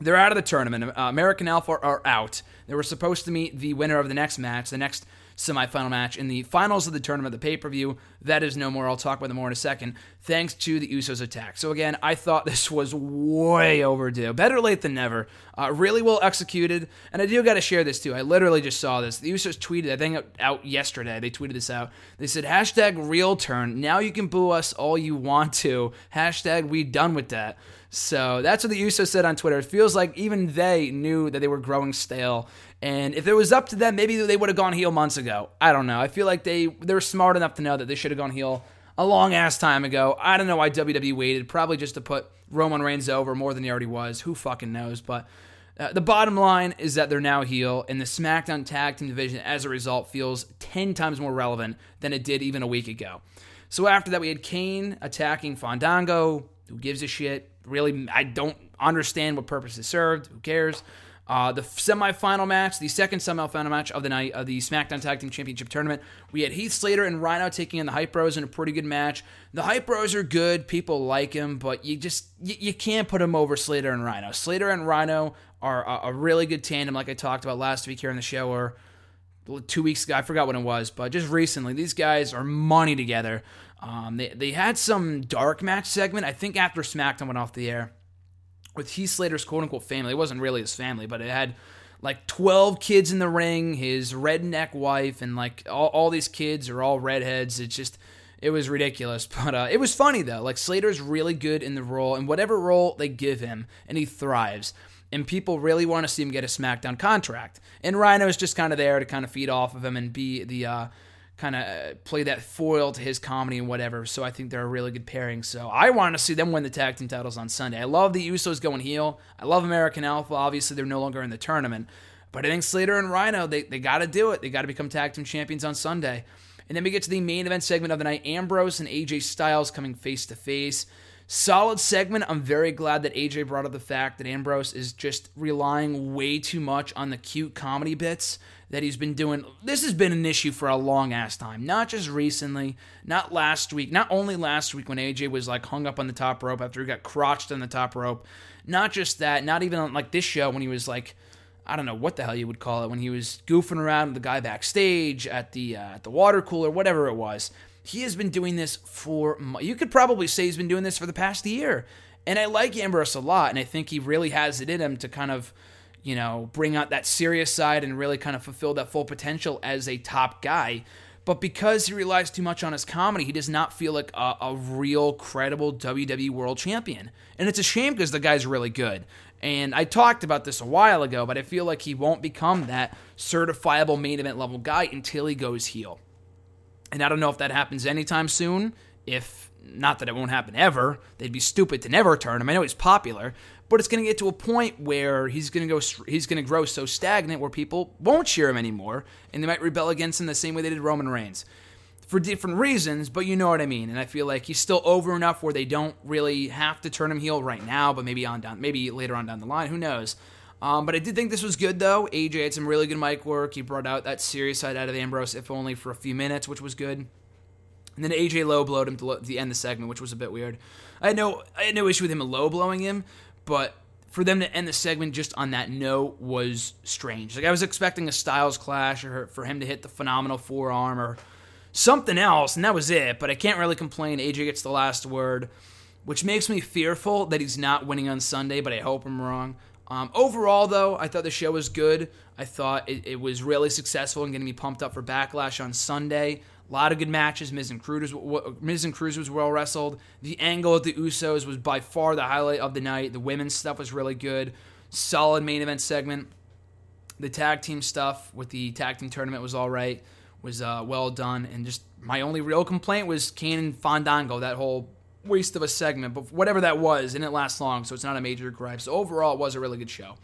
They're out of the tournament. Uh, American Alpha are out. They were supposed to meet the winner of the next match, the next semifinal match in the finals of the tournament, the pay per view. That is no more. I'll talk about them more in a second. Thanks to the Usos attack. So again, I thought this was way overdue. Better late than never. Uh, really well executed. And I do got to share this too. I literally just saw this. The Usos tweeted, I think out yesterday. They tweeted this out. They said hashtag real turn. Now you can boo us all you want to. Hashtag we done with that. So that's what the Usos said on Twitter. It feels like even they knew that they were growing stale. And if it was up to them, maybe they would have gone heel months ago. I don't know. I feel like they they're smart enough to know that they should have gone heel a long ass time ago. I don't know why WWE waited. Probably just to put Roman Reigns over more than he already was. Who fucking knows? But uh, the bottom line is that they're now heel, and the SmackDown Tag Team division, as a result, feels 10 times more relevant than it did even a week ago. So after that, we had Kane attacking Fandango. Who gives a shit? really, I don't understand what purpose it served. Who cares? Uh, the semifinal match, the second semifinal match of the night of the SmackDown Tag Team Championship tournament, we had Heath Slater and Rhino taking in the Hype Bros in a pretty good match. The Hype Bros are good, people like him, but you just you, you can't put them over Slater and Rhino. Slater and Rhino are a, a, really good tandem, like I talked about last week here on the show, or two weeks ago. I forgot when it was, but just recently, these guys are money together. Um, they, they had some dark match segment, I think after SmackDown went off the air, with Heath Slater's quote unquote family. It wasn't really his family, but it had like 12 kids in the ring, his redneck wife, and like all, all these kids are all redheads. It's just, it was ridiculous. [laughs] But uh, it was funny though. Like Slater's really good in the role, and whatever role they give him, and he thrives. And people really want to see him get a SmackDown contract. And Rhino is just kind of there to kind of feed off of him and be the uh, kind of uh, play that foil to his comedy and whatever. So I think they're a really good pairing. So I want to see them win the tag team titles on Sunday. I love the Usos going heel. I love American Alpha. Obviously, they're no longer in the tournament. But I think Slater and Rhino, they, they got to do it. They got to become tag team champions on Sunday. And then we get to the main event segment of the night Ambrose and AJ Styles coming face to face. Solid segment. I'm very glad that AJ brought up the fact that Ambrose is just relying way too much on the cute comedy bits that he's been doing. This has been an issue for a long ass time, not just recently, not last week, not only last week when AJ was like hung up on the top rope after he got crotched on the top rope, not just that, not even on like this show when he was like. I don't know what the hell you would call it when he was goofing around with the guy backstage at the uh, at the water cooler, whatever it was. He has been doing this for you could probably say he's been doing this for the past year. And I like Ambrose a lot, and I think he really has it in him to kind of you know, bring out that serious side and really kind of fulfill that full potential as a top guy. But because he relies too much on his comedy, he does not feel like a, a real credible WWE World Champion. And it's a shame because the guy's really good. And I talked about this a while ago, but I feel like he won't become that certifiable main event level guy until he goes heel. And I don't know if that happens anytime soon. If not that it won't happen ever, they'd be stupid to never turn him. I know he's popular, but it's going to get to a point where he's going to go he's going to grow so stagnant where people won't cheer him anymore and they might rebel against him the same way they did Roman Reigns for different reasons, but you know what I mean. And I feel like he's still over enough where they don't really have to turn him heel right now, but maybe on down maybe later on down the line, who knows. Um, but I did think this was good though. AJ had some really good mic work. He brought out that serious side out of Ambrose, if only for a few minutes, which was good. And then AJ low blowed him to the end of the segment, which was a bit weird. I had no I had no issue with him low blowing him, but for them to end the segment just on that note was strange. Like I was expecting a Styles clash or for him to hit the phenomenal forearm or something else, and that was it. But I can't really complain. AJ gets the last word, which makes me fearful that he's not winning on Sunday. But I hope I'm wrong. Um, overall, though, I thought the show was good. I thought it, it was really successful and getting me pumped up for Backlash on Sunday. A lot of good matches. Miz and Crews, Miz and Crews was well wrestled. The angle at the Usos was by far the highlight of the night. The women's stuff was really good. Solid main event segment. The tag team stuff with the tag team tournament was all right. Was uh, well done. And just my only real complaint was Kane and Fandango. That whole waste of a segment, but whatever that was, it didn't last long, so it's not a major gripe. So overall, it was a really good show.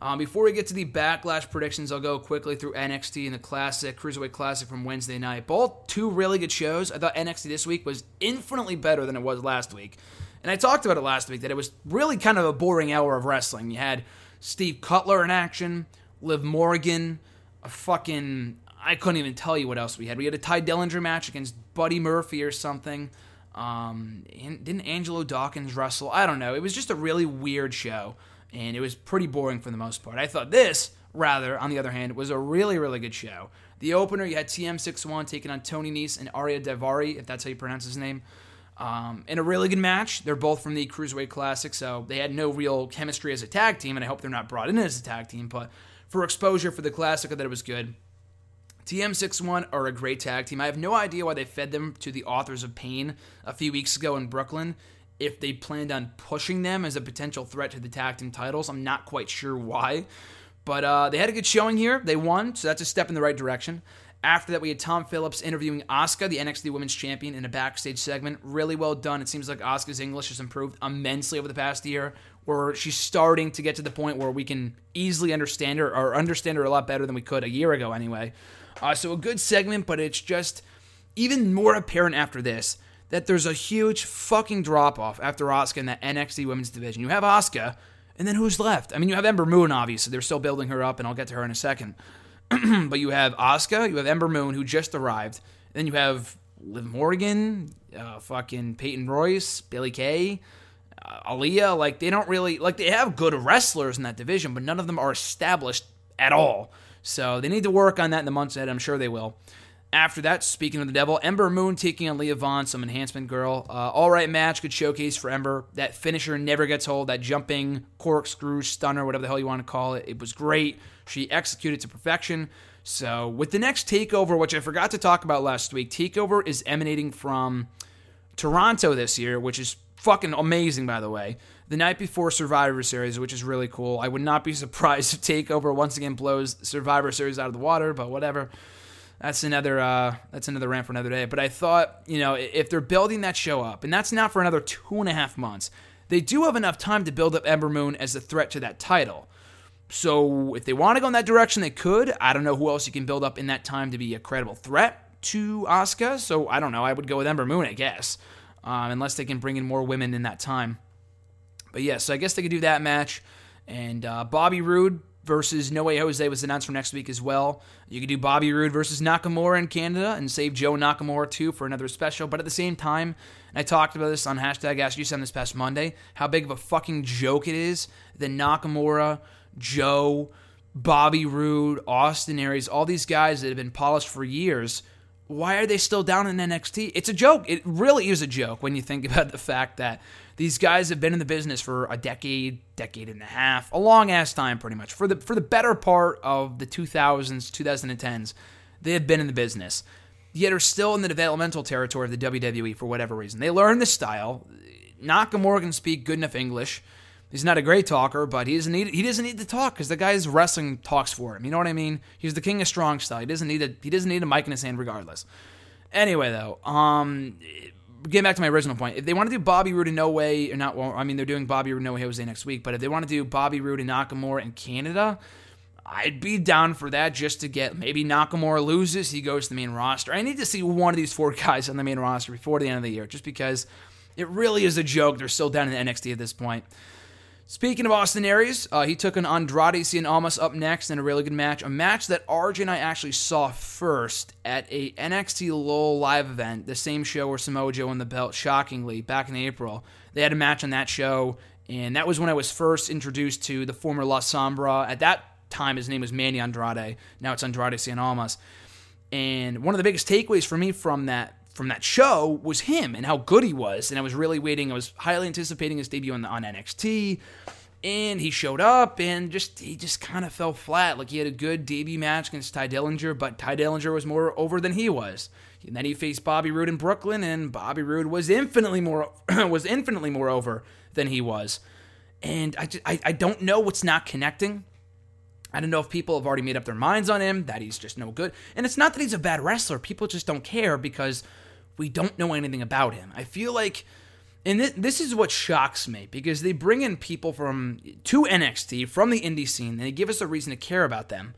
Um, before we get to the backlash predictions, I'll go quickly through NXT and the Classic, Cruiserweight Classic from Wednesday night. Both two really good shows. I thought NXT this week was infinitely better than it was last week. And I talked about it last week that it was really kind of a boring hour of wrestling. You had Steve Cutler in action, Liv Morgan, a fucking. I couldn't even tell you what else we had. We had a Tye Dillinger match against Buddy Murphy or something. Um, didn't Angelo Dawkins wrestle? I don't know. It was just a really weird show and it was pretty boring for the most part. I thought this, rather, on the other hand, was a really, really good show. The opener, you had TM61 taking on Tony Nese and Ariya Daivari, if that's how you pronounce his name. Um, in a really good match. They're both from the Cruiserweight Classic, so they had no real chemistry as a tag team, and I hope they're not brought in as a tag team. But for exposure for the Classic, I thought it was good. TM61 are a great tag team. I have no idea why they fed them to the Authors of Pain a few weeks ago in Brooklyn if they planned on pushing them as a potential threat to the tag team titles. I'm not quite sure why. But uh, they had a good showing here. They won, so that's a step in the right direction. After that, we had Tom Phillips interviewing Asuka, the NXT Women's Champion, in a backstage segment. Really well done. It seems like Asuka's English has improved immensely over the past year, where she's starting to get to the point where we can easily understand her, or understand her a lot better than we could a year ago, anyway. Uh, so a good segment, but it's just even more apparent after this that there's a huge fucking drop off after Asuka in that NXT women's division. You have Asuka, and then who's left? I mean, you have Ember Moon, obviously. They're still building her up, and I'll get to her in a second. [clears throat] but you have Asuka, you have Ember Moon, who just arrived. Then you have Liv Morgan, uh, fucking Peyton Royce, Billie Kay, uh, Aliyah. Like, they don't really, like, they have good wrestlers in that division, but none of them are established at all. So they need to work on that in the months ahead. I'm sure they will. After that, speaking of the devil, Ember Moon taking on Leah Vaughn, some enhancement girl. Uh, all right match, good showcase for Ember. That finisher never gets old. That jumping corkscrew stunner, whatever the hell you want to call it, it was great. She executed to perfection. So, with the next takeover, which I forgot to talk about last week, takeover is emanating from Toronto this year, which is fucking amazing, by the way. The night before Survivor Series, which is really cool. I would not be [laughs] surprised if Takeover once again blows Survivor Series out of the water, but whatever. That's another uh, that's another rant for another day. But I thought, you know, if they're building that show up, and that's not for another two and a half months, they do have enough time to build up Ember Moon as a threat to that title. So if they want to go in that direction, they could. I don't know who else you can build up in that time to be a credible threat to Asuka. So I don't know. I would go with Ember Moon, I guess, um, unless they can bring in more women in that time. But yeah, so I guess they could do that match. And uh, Bobby Roode versus No Way Jose was announced for next week as well. You could do Bobby Roode versus Nakamura in Canada and save Joe Nakamura too for another special. But at the same time, and I talked about this on hashtag Ask You this past Monday, how big of a fucking joke it is that Nakamura Joe, Bobby Roode, Austin Aries, all these guys that have been polished for years, why are they still down in NXT? It's a joke. It really is a joke when you think [laughs] about the fact that these guys have been in the business for a decade, decade and a half, a long ass time pretty much. For the for the better part of the 2000s, 2010s, they have been in the business. Yet are still in the developmental territory of the WWE for whatever reason. They learn the style. Nakamura can speak good enough English. He's not a great talker, but he doesn't need he doesn't need to talk because the guy's wrestling talks for him. You know what I mean? He's the king of strong style. He doesn't need a he doesn't need a mic in his hand regardless. Anyway, though, um, getting back to my original point, if they want to do Bobby Roode in No Way or not, well, I mean they're doing Bobby Roode No Way Jose next week, but if they want to do Bobby Roode and Nakamura in Canada, I'd be down for that just to get maybe Nakamura loses, he goes to the main roster. I need to see one of these four [laughs] guys on the main roster before the end of the year, just because it really is a joke. They're still down in the NXT at this point. Speaking of Austin Aries, uh, he took an Andrade Cien Almas up next in a really good match. A match that RJ and I actually saw first at a NXT LOL live event, the same show where Samoa Joe won the belt, shockingly, back in April. They had a match on that show, and that was when I was first introduced to the former La Sombra. At that time, his name was Manny Andrade. Now it's Andrade Cien Almas. And one of the biggest takeaways for me from that from that show was him and how good he was. And I was really waiting. I was highly anticipating his debut on, on NXT. And he showed up and just he just kind of fell flat. Like he had a good debut match against Tye Dillinger, but Tye Dillinger was more over than he was. And then he faced Bobby Roode in Brooklyn, and Bobby Roode was infinitely more [clears throat] was infinitely more over than he was. And I, just, I I don't know what's not connecting. I don't know if people have already made up their minds on him that he's just no good. And it's not that he's a bad wrestler. People just don't care because we don't know anything about him. I feel like, and this, this is what shocks me because they bring in people from to NXT from the indie scene and they give us a reason to care about them.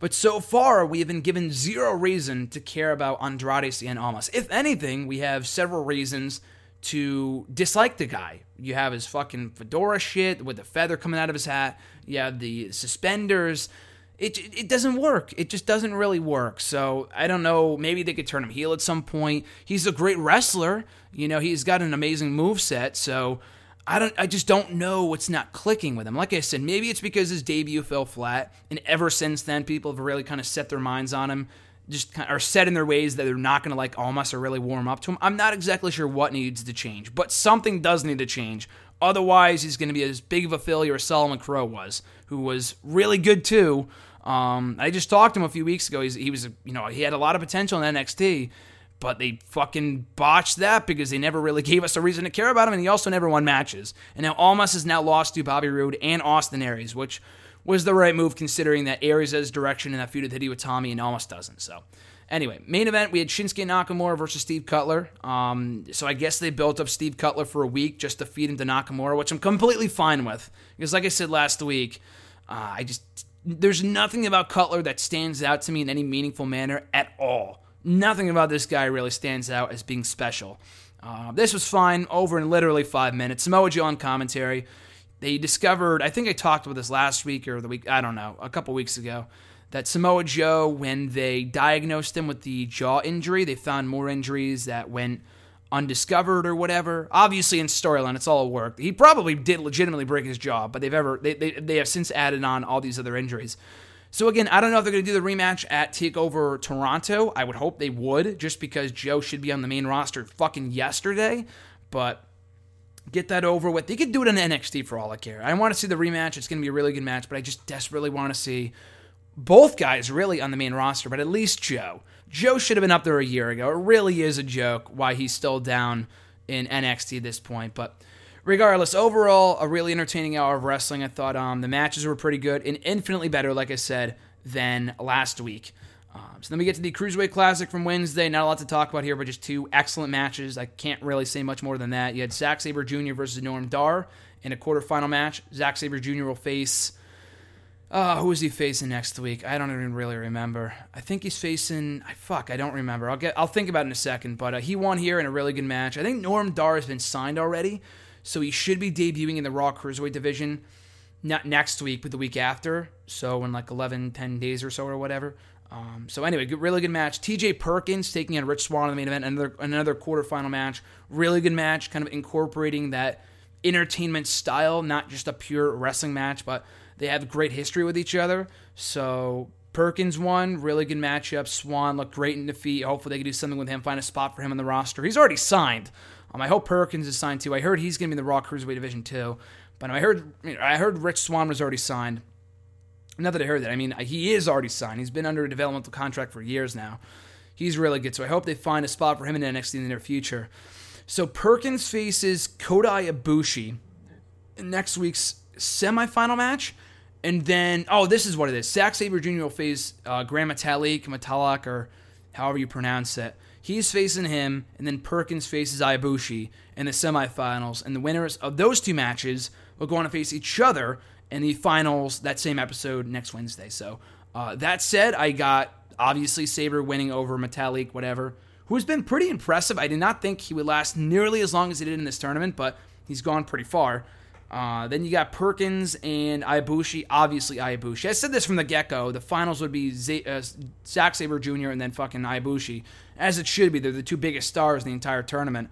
But so far, we have been given zero reason to care about Andrade Cien Almas. If anything, we have several reasons to dislike the guy. You have his fucking fedora shit with the feather coming out of his hat. You have the suspenders it it doesn't work. It just doesn't really work. So I don't know. Maybe they could turn him heel at some point. He's a great wrestler. You know, he's got an amazing move set. So I don't. I just don't know what's not clicking with him. Like I said, maybe it's because his debut fell flat, and ever since then, people have really kind of set their minds on him. Just kind of are set in their ways that they're not going to like Almas or really warm up to him. I'm not exactly sure what needs to change, but something does need to change. Otherwise, he's going to be as big of a failure as Solomon Crowe was, who was really good too. Um, I just talked to him a few weeks ago. He's, he was, you know, he had a lot of potential in NXT, but they fucking botched that because they never really [laughs] gave us a reason to care about him, and he also never won matches. And now Almas has now lost to Bobby Roode and Austin Aries, which was the right move considering that Aries has direction and that feud with Itami and Almas doesn't. So. Anyway, main event, we had Shinsuke Nakamura versus Steve Cutler. Um, so I guess they built up Steve Cutler for a week just to feed him to Nakamura, which I'm completely fine with. Because, like I said last week, uh, I just. There's nothing about Cutler that stands out to me in any meaningful manner at all. Nothing about this guy really stands out as being special. Uh, this was fine, over in literally five minutes. Samoa Joe on commentary. They discovered, I think I talked about this last week or the week, I don't know, a couple weeks ago that Samoa Joe, when they diagnosed him with the jaw injury, they found more injuries that went undiscovered or whatever. Obviously, in storyline, it's all work. He probably did legitimately break his jaw, but they've ever they, they, they have since added on all these other injuries. So again, I don't know if they're going to do the rematch at Takeover Toronto. I would hope they would, just because Joe should be on the main roster fucking yesterday. But get that over with. They could do it on NXT for all I care. I want to see the rematch. It's going to be a really good match, but I just desperately want to see both guys really on the main roster, but at least Joe. Joe should have been up there a year ago. It really is a joke why he's still down in NXT at this point. But regardless, overall, a really entertaining hour of wrestling. I thought um, the matches were pretty good and infinitely better, like I said, than last week. Um, so then we get to the Cruiserweight Classic from Wednesday. Not a lot to talk about here, but just two excellent matches. I can't really say much more than that. You had Zack Sabre Jr. versus Noam Dar in a quarterfinal match. Zack Sabre Jr. will face. Uh, who is he facing next week? I don't even really remember. I think he's facing. I fuck. I don't remember. I'll get. I'll think about it in a second. But uh, he won here in a really good match. I think Noam Dar has been signed already, so he should be debuting in the Raw Cruiserweight division. Not next week, but the week after. So in like 11, 10 days or so or whatever. Um, so anyway, good, really good match. T.J. Perkins taking on Rich Swann in the main event, another another quarterfinal match. Really good match, kind of incorporating that entertainment style, not just a pure wrestling match, but they have great history with each other. So Perkins won, really good matchup. Swann looked great in defeat. Hopefully they can do something with him, find a spot for him on the roster. He's already signed. Um, I hope Perkins is signed too. I heard he's going to be in the Raw Cruiserweight division too. But I heard I heard Rich Swann was already signed. Not that I heard that. I mean, he is already signed. He's been under a developmental contract for years now. He's really good. So I hope they find a spot for him in the NXT in the near future. So Perkins faces Kodai Ibushi next week's semifinal match. And then, oh, this is what it is. Zack Sabre Jr. will face uh, Gran Metalik, Metallic, or however you pronounce it. He's facing him, and then Perkins faces Ibushi in the semifinals. And the winners of those two matches will go on to face each other in the finals that same episode next Wednesday. So, uh, that said, I got obviously Sabre winning over Metalik, whatever, who's been pretty impressive. I did not think he would last nearly as long as he did in this tournament, but he's gone pretty far. Uh, then you got Perkins and Ibushi. Obviously, Ibushi. I said this from the get go. The finals would be Z- uh, Zack Sabre Jr. and then fucking Ibushi, as it should be. They're the two biggest stars in the entire tournament.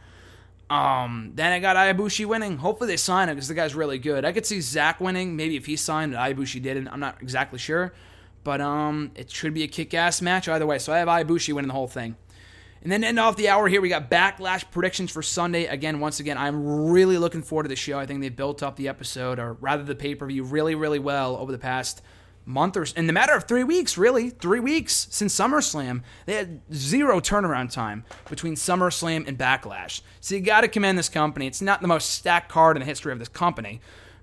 Um, then I got Ibushi winning. Hopefully they sign him because the guy's really good. I could see Zack winning. Maybe if he signed Ibushi didn't. I'm not exactly sure. But um, it should be a kick ass match either way. So I have Ibushi winning the whole thing. And then end off the hour here, we got backlash predictions for Sunday. Again, once again, I'm really looking forward to the show. I think they built up the episode, or rather the pay per view, really, really well over the past month or in the matter of three weeks, really three weeks since SummerSlam. They had zero turnaround time between SummerSlam and Backlash. So you got to commend this company. It's not the most stacked card in the history of this company,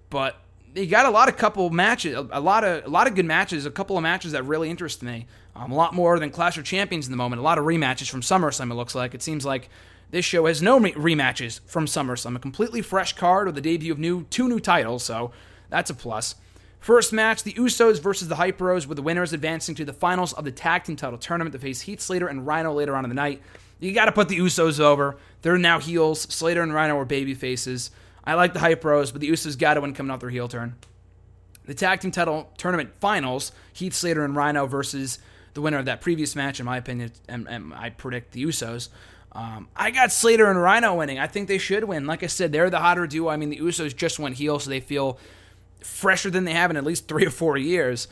but you got a lot of couple matches, a lot of a lot of good matches, a couple of matches that really interest me. Um, a lot more than Clash of Champions in the moment. A lot of rematches from SummerSlam. It looks like it seems like this show has no re- rematches from SummerSlam. A completely fresh card with the debut of new two new titles, so that's a plus. First match, the Usos versus the Hype Bros, with the winners advancing to the finals of the tag team title tournament to face Heath Slater and Rhino later on in the night. You got to put the Usos over. They're now heels. Slater and Rhino are baby faces. I like the Hype Bros, but the Usos got to win coming off their heel turn. The tag team title tournament finals, Heath Slater and Rhino versus the winner of that previous match, in my opinion, and, and I predict the Usos. Um, I got Slater and Rhino winning. I think they should win. Like I said, they're the hotter duo. I mean, the Usos just went heel, so they feel fresher than they have in at least three or four years.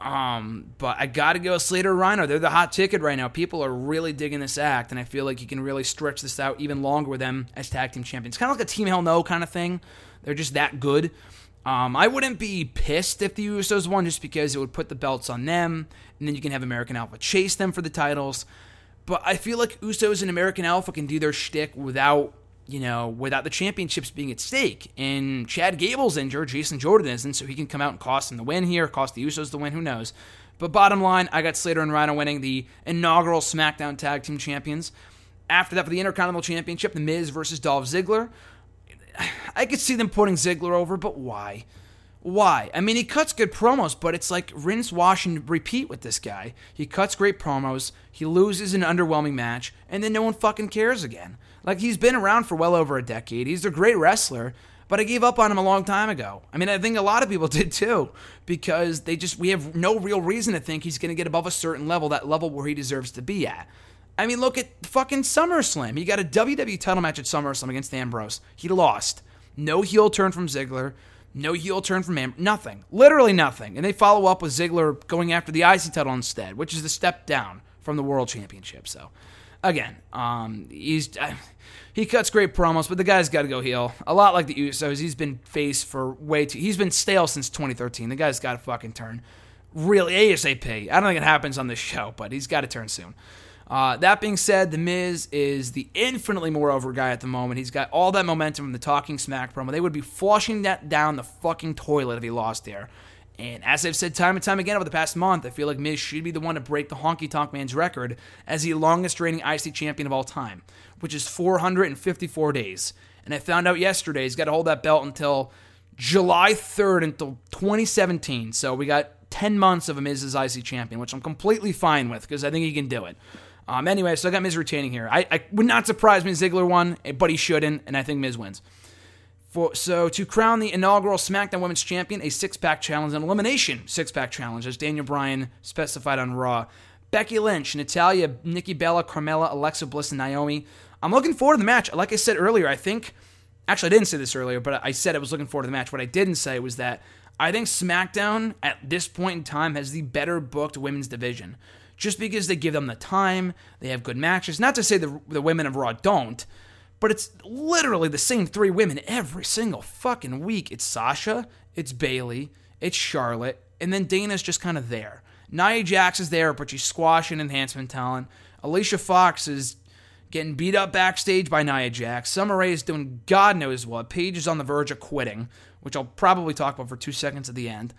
Um, but I got to go Slater Rhino. They're the hot ticket right now. People are really digging this act, and I feel like you can really stretch this out even longer with them as tag team champions. Kind of like a Team Hell No kind of thing. They're just that good. Um, I wouldn't be pissed if the Usos won just because it would put the belts on them, and then you can have American Alpha chase them for the titles. But I feel like Usos and American Alpha can do their shtick without you know, without the championships being at stake. And Chad Gable's injured, Jason Jordan isn't, so he can come out and cost him the win here, cost the Usos the win, who knows. But bottom line, I got Slater and Rhino winning the inaugural SmackDown Tag Team Champions. After that, for the Intercontinental Championship, The Miz versus Dolph Ziggler. I could see them putting Ziggler over, but why? Why? I mean, he cuts good promos, but it's like rinse, wash, and repeat with this guy. He cuts great promos, he loses an underwhelming match, and then no one fucking cares again. Like, he's been around for well over a decade. He's a great wrestler, but I gave up on him a long time ago. I mean, I think a lot of people [laughs] did too, because they just, we have no real reason to think he's going to get above a certain level, that level where he deserves to be at. I mean, look at fucking SummerSlam. He got a WWE title match at SummerSlam against Ambrose. He lost. No heel turn from Ziggler. No heel turn from Ambrose. Nothing. Literally nothing. And they follow up with Ziggler going after the IC title instead, which is the step down from the World Championship. So, again, um, he's uh, he cuts great promos, but the guy's got to go heel. A lot like the Usos, he's been face for way too. He's been stale since 2013. The guy's got to fucking turn. really ASAP. I don't think it happens on this show, but he's got to turn soon. Uh, that being said, The Miz is the infinitely more over guy at the moment. He's got all that momentum from the Talking Smack promo. They would be flushing that down the fucking toilet if he lost there. And as I've said time and time again over the past month, I feel like Miz should be the one to break the Honky Tonk Man's record as the longest reigning IC champion of all time, which is 454 days. And I found out yesterday he's got to hold that belt until July 3rd until 2017. So we got 10 months of him as IC champion, which I'm completely fine with because I think he can do it. Um, anyway, so I got Miz retaining here. I, I would not surprise me Ziggler won, but he shouldn't, and I think Miz wins. For, so to crown the inaugural SmackDown Women's Champion, a six-pack challenge, an elimination six-pack challenge, as Daniel Bryan specified on Raw. Becky Lynch, Natalya, Nikki Bella, Carmella, Alexa Bliss, and Naomi. I'm looking forward to the match. Like I said earlier, I think actually I didn't say this earlier, but I said I was looking forward to the match. What I didn't say was that I think SmackDown at this point in time has the better booked women's division. Just because they give them the time, they have good matches. Not to say the, the women of Raw don't, but it's literally the same three women every single fucking week. It's Sasha, it's Bayley, it's Charlotte, and then Dana's just kind of there. Nia Jax is there, but she's squashing enhancement talent. Alicia Fox is getting beat up backstage by Nia Jax. Summer Rae is doing God knows what. Paige is on the verge of quitting, which I'll probably talk about for two seconds at the end.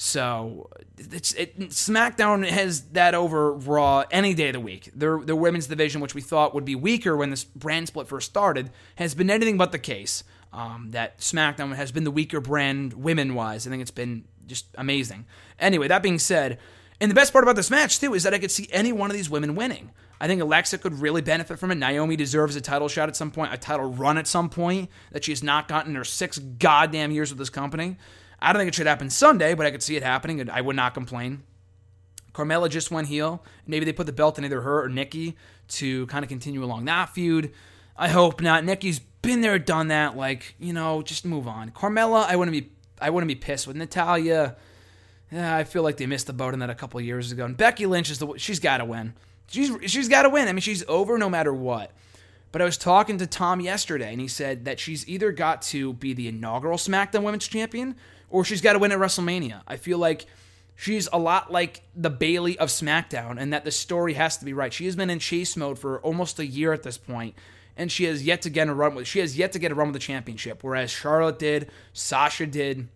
So it, SmackDown has that over Raw any day of the week. Their their women's division, which we thought would be weaker when this brand split first started, has been anything but the case. Um, that SmackDown has been the weaker brand women wise. I think it's been just amazing. Anyway, that being said, and the best part about this match too is that I could see any one of these women winning. I think Alexa could really benefit from it. Naomi deserves a title shot at some point, a title run at some point that she has not gotten in her six goddamn years with this company. I don't think it should happen Sunday, but I could see it happening, and I would not complain. Carmella just went heel. Maybe they put the belt in either her or Nikki to kind of continue along that feud. I hope not. Nikki's been there, done that. Like you know, just move on. Carmella, I wouldn't be, I wouldn't be pissed with Natalya. Yeah, I feel like they missed the boat on that a couple years ago. And Becky Lynch is the she's got to win. She's she's got to win. I mean, she's over no matter what. But I was talking to Tom yesterday, and he said that she's either got to be the inaugural SmackDown Women's Champion or she's got to win at WrestleMania. I feel like she's a lot like the Bayley of SmackDown, and that the story has to be right. She has been in chase mode for almost a year at this point, and she has yet to get a run with. She has yet to get a run with the championship, whereas Charlotte did, Sasha did.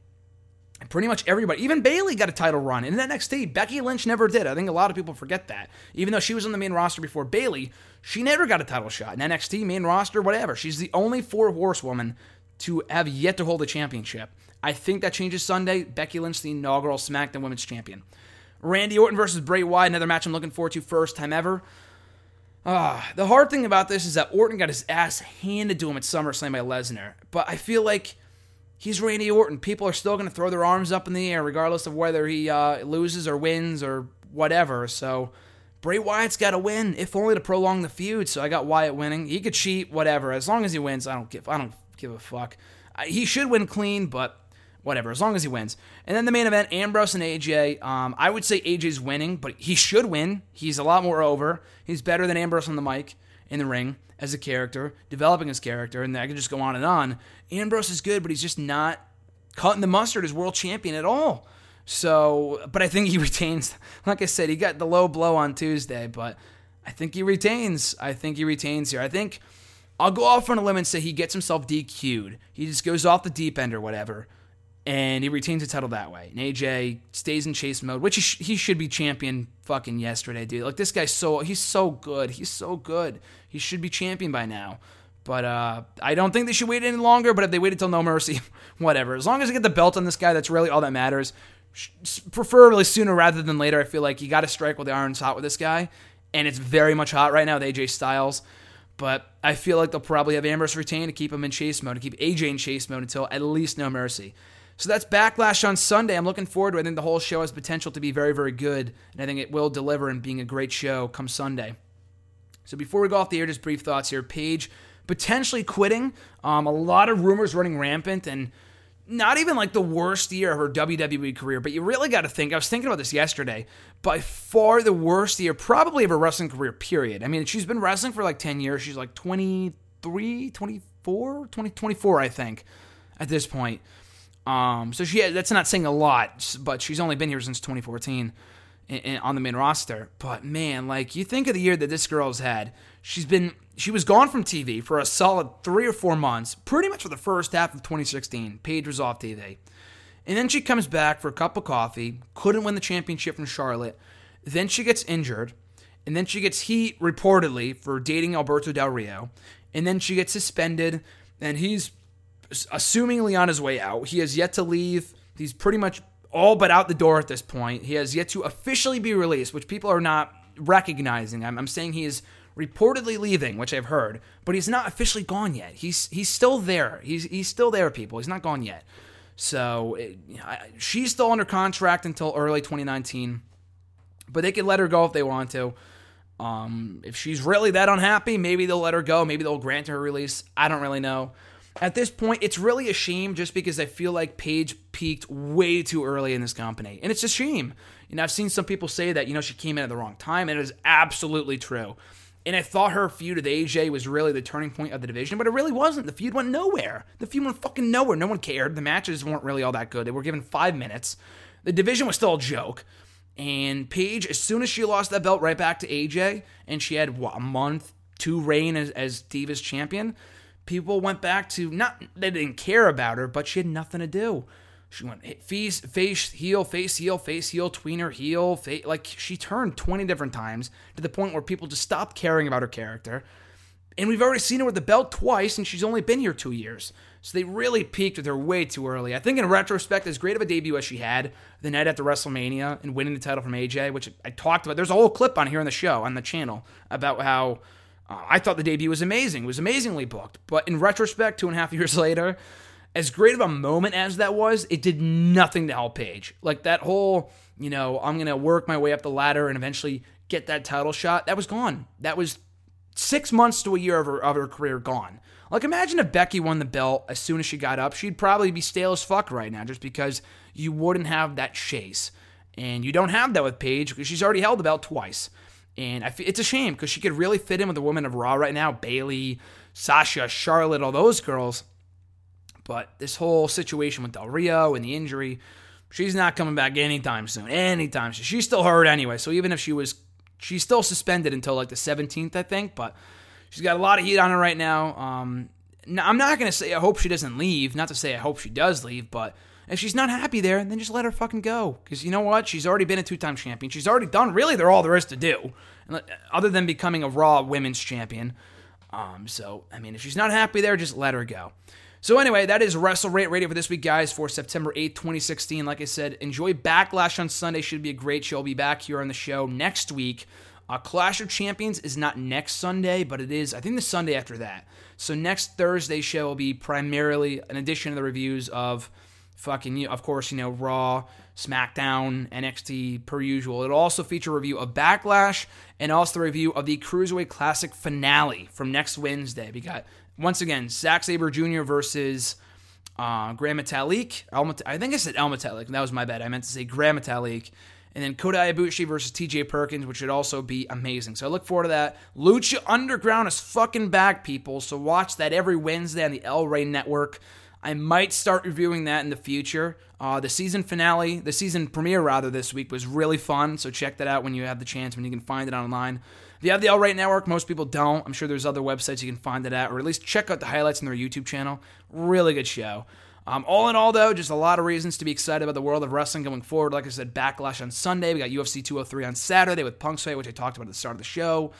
Pretty much everybody, even Bayley got a title run. In NXT, Becky Lynch never did. I think a lot of people forget that. Even though she was on the main roster before Bayley, she never got a title shot. In NXT, main roster, whatever. She's the only four horsewoman to have yet to hold a championship. I think that changes Sunday. Becky Lynch, the inaugural SmackDown Women's Champion. Randy Orton versus Bray Wyatt, another match I'm looking forward to, first time ever. Uh, the hard thing about this is that Orton got his ass handed to him at SummerSlam by Lesnar, but I feel like he's Randy Orton. People are still going to throw their arms up in the air, regardless of whether he uh, loses or wins or whatever. So Bray Wyatt's got to win, if only to prolong the feud. So I got Wyatt winning. He could cheat, whatever. As long as he wins, I don't give. I don't give a fuck. He should win clean, but whatever. As long as he wins. And then the main event, Ambrose and AJ. Um, I would say AJ's winning, but he should win. He's a lot more over. He's better than Ambrose on the mic in the ring as a character, developing his character, and I can just go on and on. Ambrose is good, but he's just not cutting the mustard as world champion at all. So, but I think he [laughs] retains. Like I said, he got the low blow on Tuesday, but I think he retains. I think he retains here. I think I'll go off on a limb and say he gets himself DQ'd. He just goes off the deep end or whatever, and he retains the title that way. And AJ stays in chase mode, which he, sh- he should be champion fucking yesterday, dude. Like this guy's so he's so good. He's so good. He should be champion by now. But uh, I don't think they should wait any longer. But if they waited till No Mercy, [laughs] whatever. As long as they get the belt on this guy, that's really all that matters. Preferably sooner rather than later. I feel like you got to strike while the iron's hot with this guy, and it's very much hot right now with AJ Styles. But I feel like they'll probably have Ambrose retain to keep him in chase mode, to keep AJ in chase mode until at least No Mercy. So that's Backlash on Sunday. I'm looking forward to it. I think the whole show has potential to be very, very good, and I think it will deliver in being a great show come Sunday. So before we go off the air, just brief thoughts here. Paige potentially quitting. Um, a lot of rumors running rampant, and not even like the worst year of her WWE career. But you really got to think. I was thinking about this yesterday. By far the worst year, probably of her wrestling career. Period. I mean, she's been wrestling for like ten years. She's like 23, 24, 20, 24, I think, at this point. Um, so she that's not saying a lot, but she's only been here since 2014 in, in, on the main roster. But man, like you think of the year that this girl's had, she's been she was gone from TV for a solid three or four months, pretty much for the first half of 2016. Paige was off TV. And then she comes back for a cup of coffee, couldn't win the championship from Charlotte. Then she gets injured, and then she gets heat reportedly for dating Alberto Del Rio. And then she gets suspended, and he's assumingly on his way out. He has yet to leave. He's pretty much all but out the door at this point. He has yet to officially be released, which people are not recognizing. I'm, I'm saying he is reportedly leaving, which I've heard, but he's not officially gone yet. He's he's still there. He's he's still there, people. He's not gone yet. So it, I, she's still under contract until early 2019, but they could let her go if they want to. Um, if she's really that unhappy, maybe they'll let her go. Maybe they'll grant her release. I don't really know. At this point, it's really a shame just because I feel like Paige peaked way too early in this company. And it's a shame. Know, I've seen some people say that, you know, she came in at the wrong time, and it is absolutely true. And I thought her feud with AJ was really the turning point of the division, but it really wasn't. The feud went nowhere. The feud went fucking nowhere. No one cared. The matches weren't really all that good. They were given five minutes. The division was still a joke. And Paige, as soon as she lost that belt right back to AJ, and she had what, a month, two reign as, as Divas champion, people went back to not they didn't care about her, but she had nothing to do. She went face, face, heel, face, heel, face, heel, tweener, heel, face, like she turned 20 different times to the point where people just stopped caring about her character. And we've already seen her with the belt twice, and she's only been here two years. So they really peaked with her way too early. I think in retrospect, as great of a debut as she had the night after WrestleMania and winning the title from AJ, which I talked about. There's a whole clip on here on the show, on the channel, about how uh, I thought the debut was amazing. It was amazingly booked. But in retrospect, two and a half [laughs] years later, as great of a moment as that was, it did nothing to help Paige. Like that whole, you know, I'm going to work my way up the ladder and eventually get that title shot, that was gone. That was six months to a year of her, of her career gone. Like, imagine if Becky won the belt as soon as she got up. She'd probably be stale as fuck right now just because you wouldn't have that chase. And you don't have that with Paige because she's already held the belt twice. And I it's a shame because she could really fit in with the women of Raw right now Bayley, Sasha, Charlotte, all those girls. But this whole situation with Del Rio and the injury, she's not coming back anytime soon. Anytime soon. She's still hurt anyway. So even if she was, she's still suspended until like the 17th, I think. But she's got a lot of heat on her right now. Um, I'm not going to say I hope she doesn't leave. Not to say I hope she does leave, but if she's not happy there, then just let her fucking go. Because you know what? She's already been a two time champion. She's already done really they're all there is to do, other than becoming a Raw Women's Champion. Um, so, I mean, if she's not happy there, just let her go. So anyway, that is Wrestle Rant Radio for this week, guys, for September 8th, 2016. Like I said, enjoy Backlash on Sunday. Should be a great show. I'll be back here on the show next week. Uh, Clash of Champions is not next Sunday, but it is, I think, the Sunday after that. So next Thursday show will be primarily an addition to the reviews of fucking, of course, you know, Raw, SmackDown, NXT per usual. It'll also feature a review of Backlash and also the review of the Cruiserweight Classic finale from next Wednesday. We got once again, Zack Sabre Jr. versus uh, Gran Metalik. I think I said El Metalik. That was my bad. I meant to say Gran Metalik. And then Kota Ibushi versus TJ Perkins, which should also be amazing. So I look forward to that. Lucha Underground is fucking back, people. So watch that every Wednesday on the El Rey Network. I might start reviewing that in the future. Uh, the season finale, the season premiere rather, this week was really fun. So check that out when you have the chance, when you can find it online. If you have the El Rey Network, most people don't. I'm sure there's other websites you can find it at, or at least check out the highlights on their YouTube channel. Really good show. Um, all in all, though, just a lot of reasons to be excited about the world of wrestling going forward. Like I said, Backlash on Sunday. We got UFC 203 on Saturday with Punk's Fight, which I talked about at the start of the show.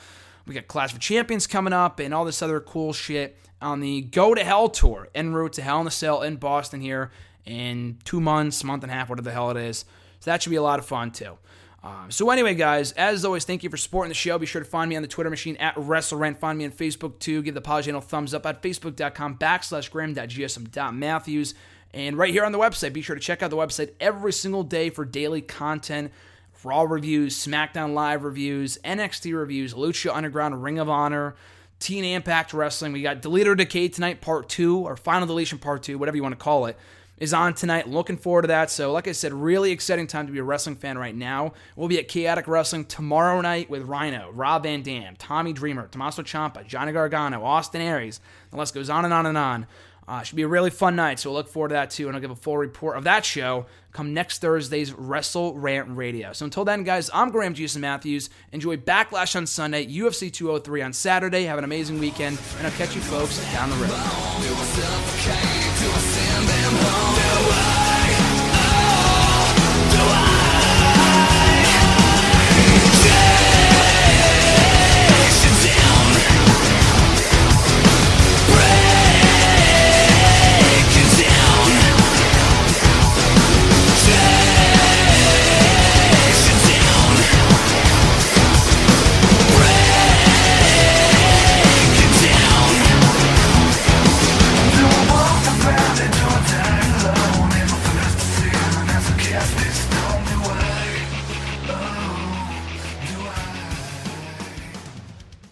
We got Clash of Champions coming up and all this other cool shit on the Go to Hell tour en route to Hell in a Cell in Boston here in two months, month and a half, whatever the hell it is. So that should be a lot of fun, too. Um, so anyway, guys, as always, thank you for supporting the show. Be sure to find me on the Twitter machine at WrestleRant. Find me on Facebook too. Give the pod channel thumbs up at facebook.com backslash graham.gsm.matthews. And right here on the website, be sure to check out the website every single day for daily content, Raw reviews, SmackDown Live reviews, NXT reviews, Lucha Underground, Ring of Honor, TNA Impact Wrestling. We got Delete or Decay tonight, part two, or Final Deletion part two, whatever you want to call it is on tonight. Looking forward to that. So, like I said, really exciting time to be a wrestling fan right now. We'll be at Chaotic Wrestling tomorrow night with Rhino, Rob Van Dam, Tommy Dreamer, Tommaso Ciampa, Johnny Gargano, Austin Aries. The list goes on and on and on. Uh, should be a really fun night, so we'll look forward to that too, and I'll give a full report of that show come next Thursday's Wrestle Rant Radio. So until then, guys, I'm Graham Jason Matthews. Enjoy Backlash on Sunday, UFC 203 on Saturday. Have an amazing weekend, and I'll catch you folks down the road.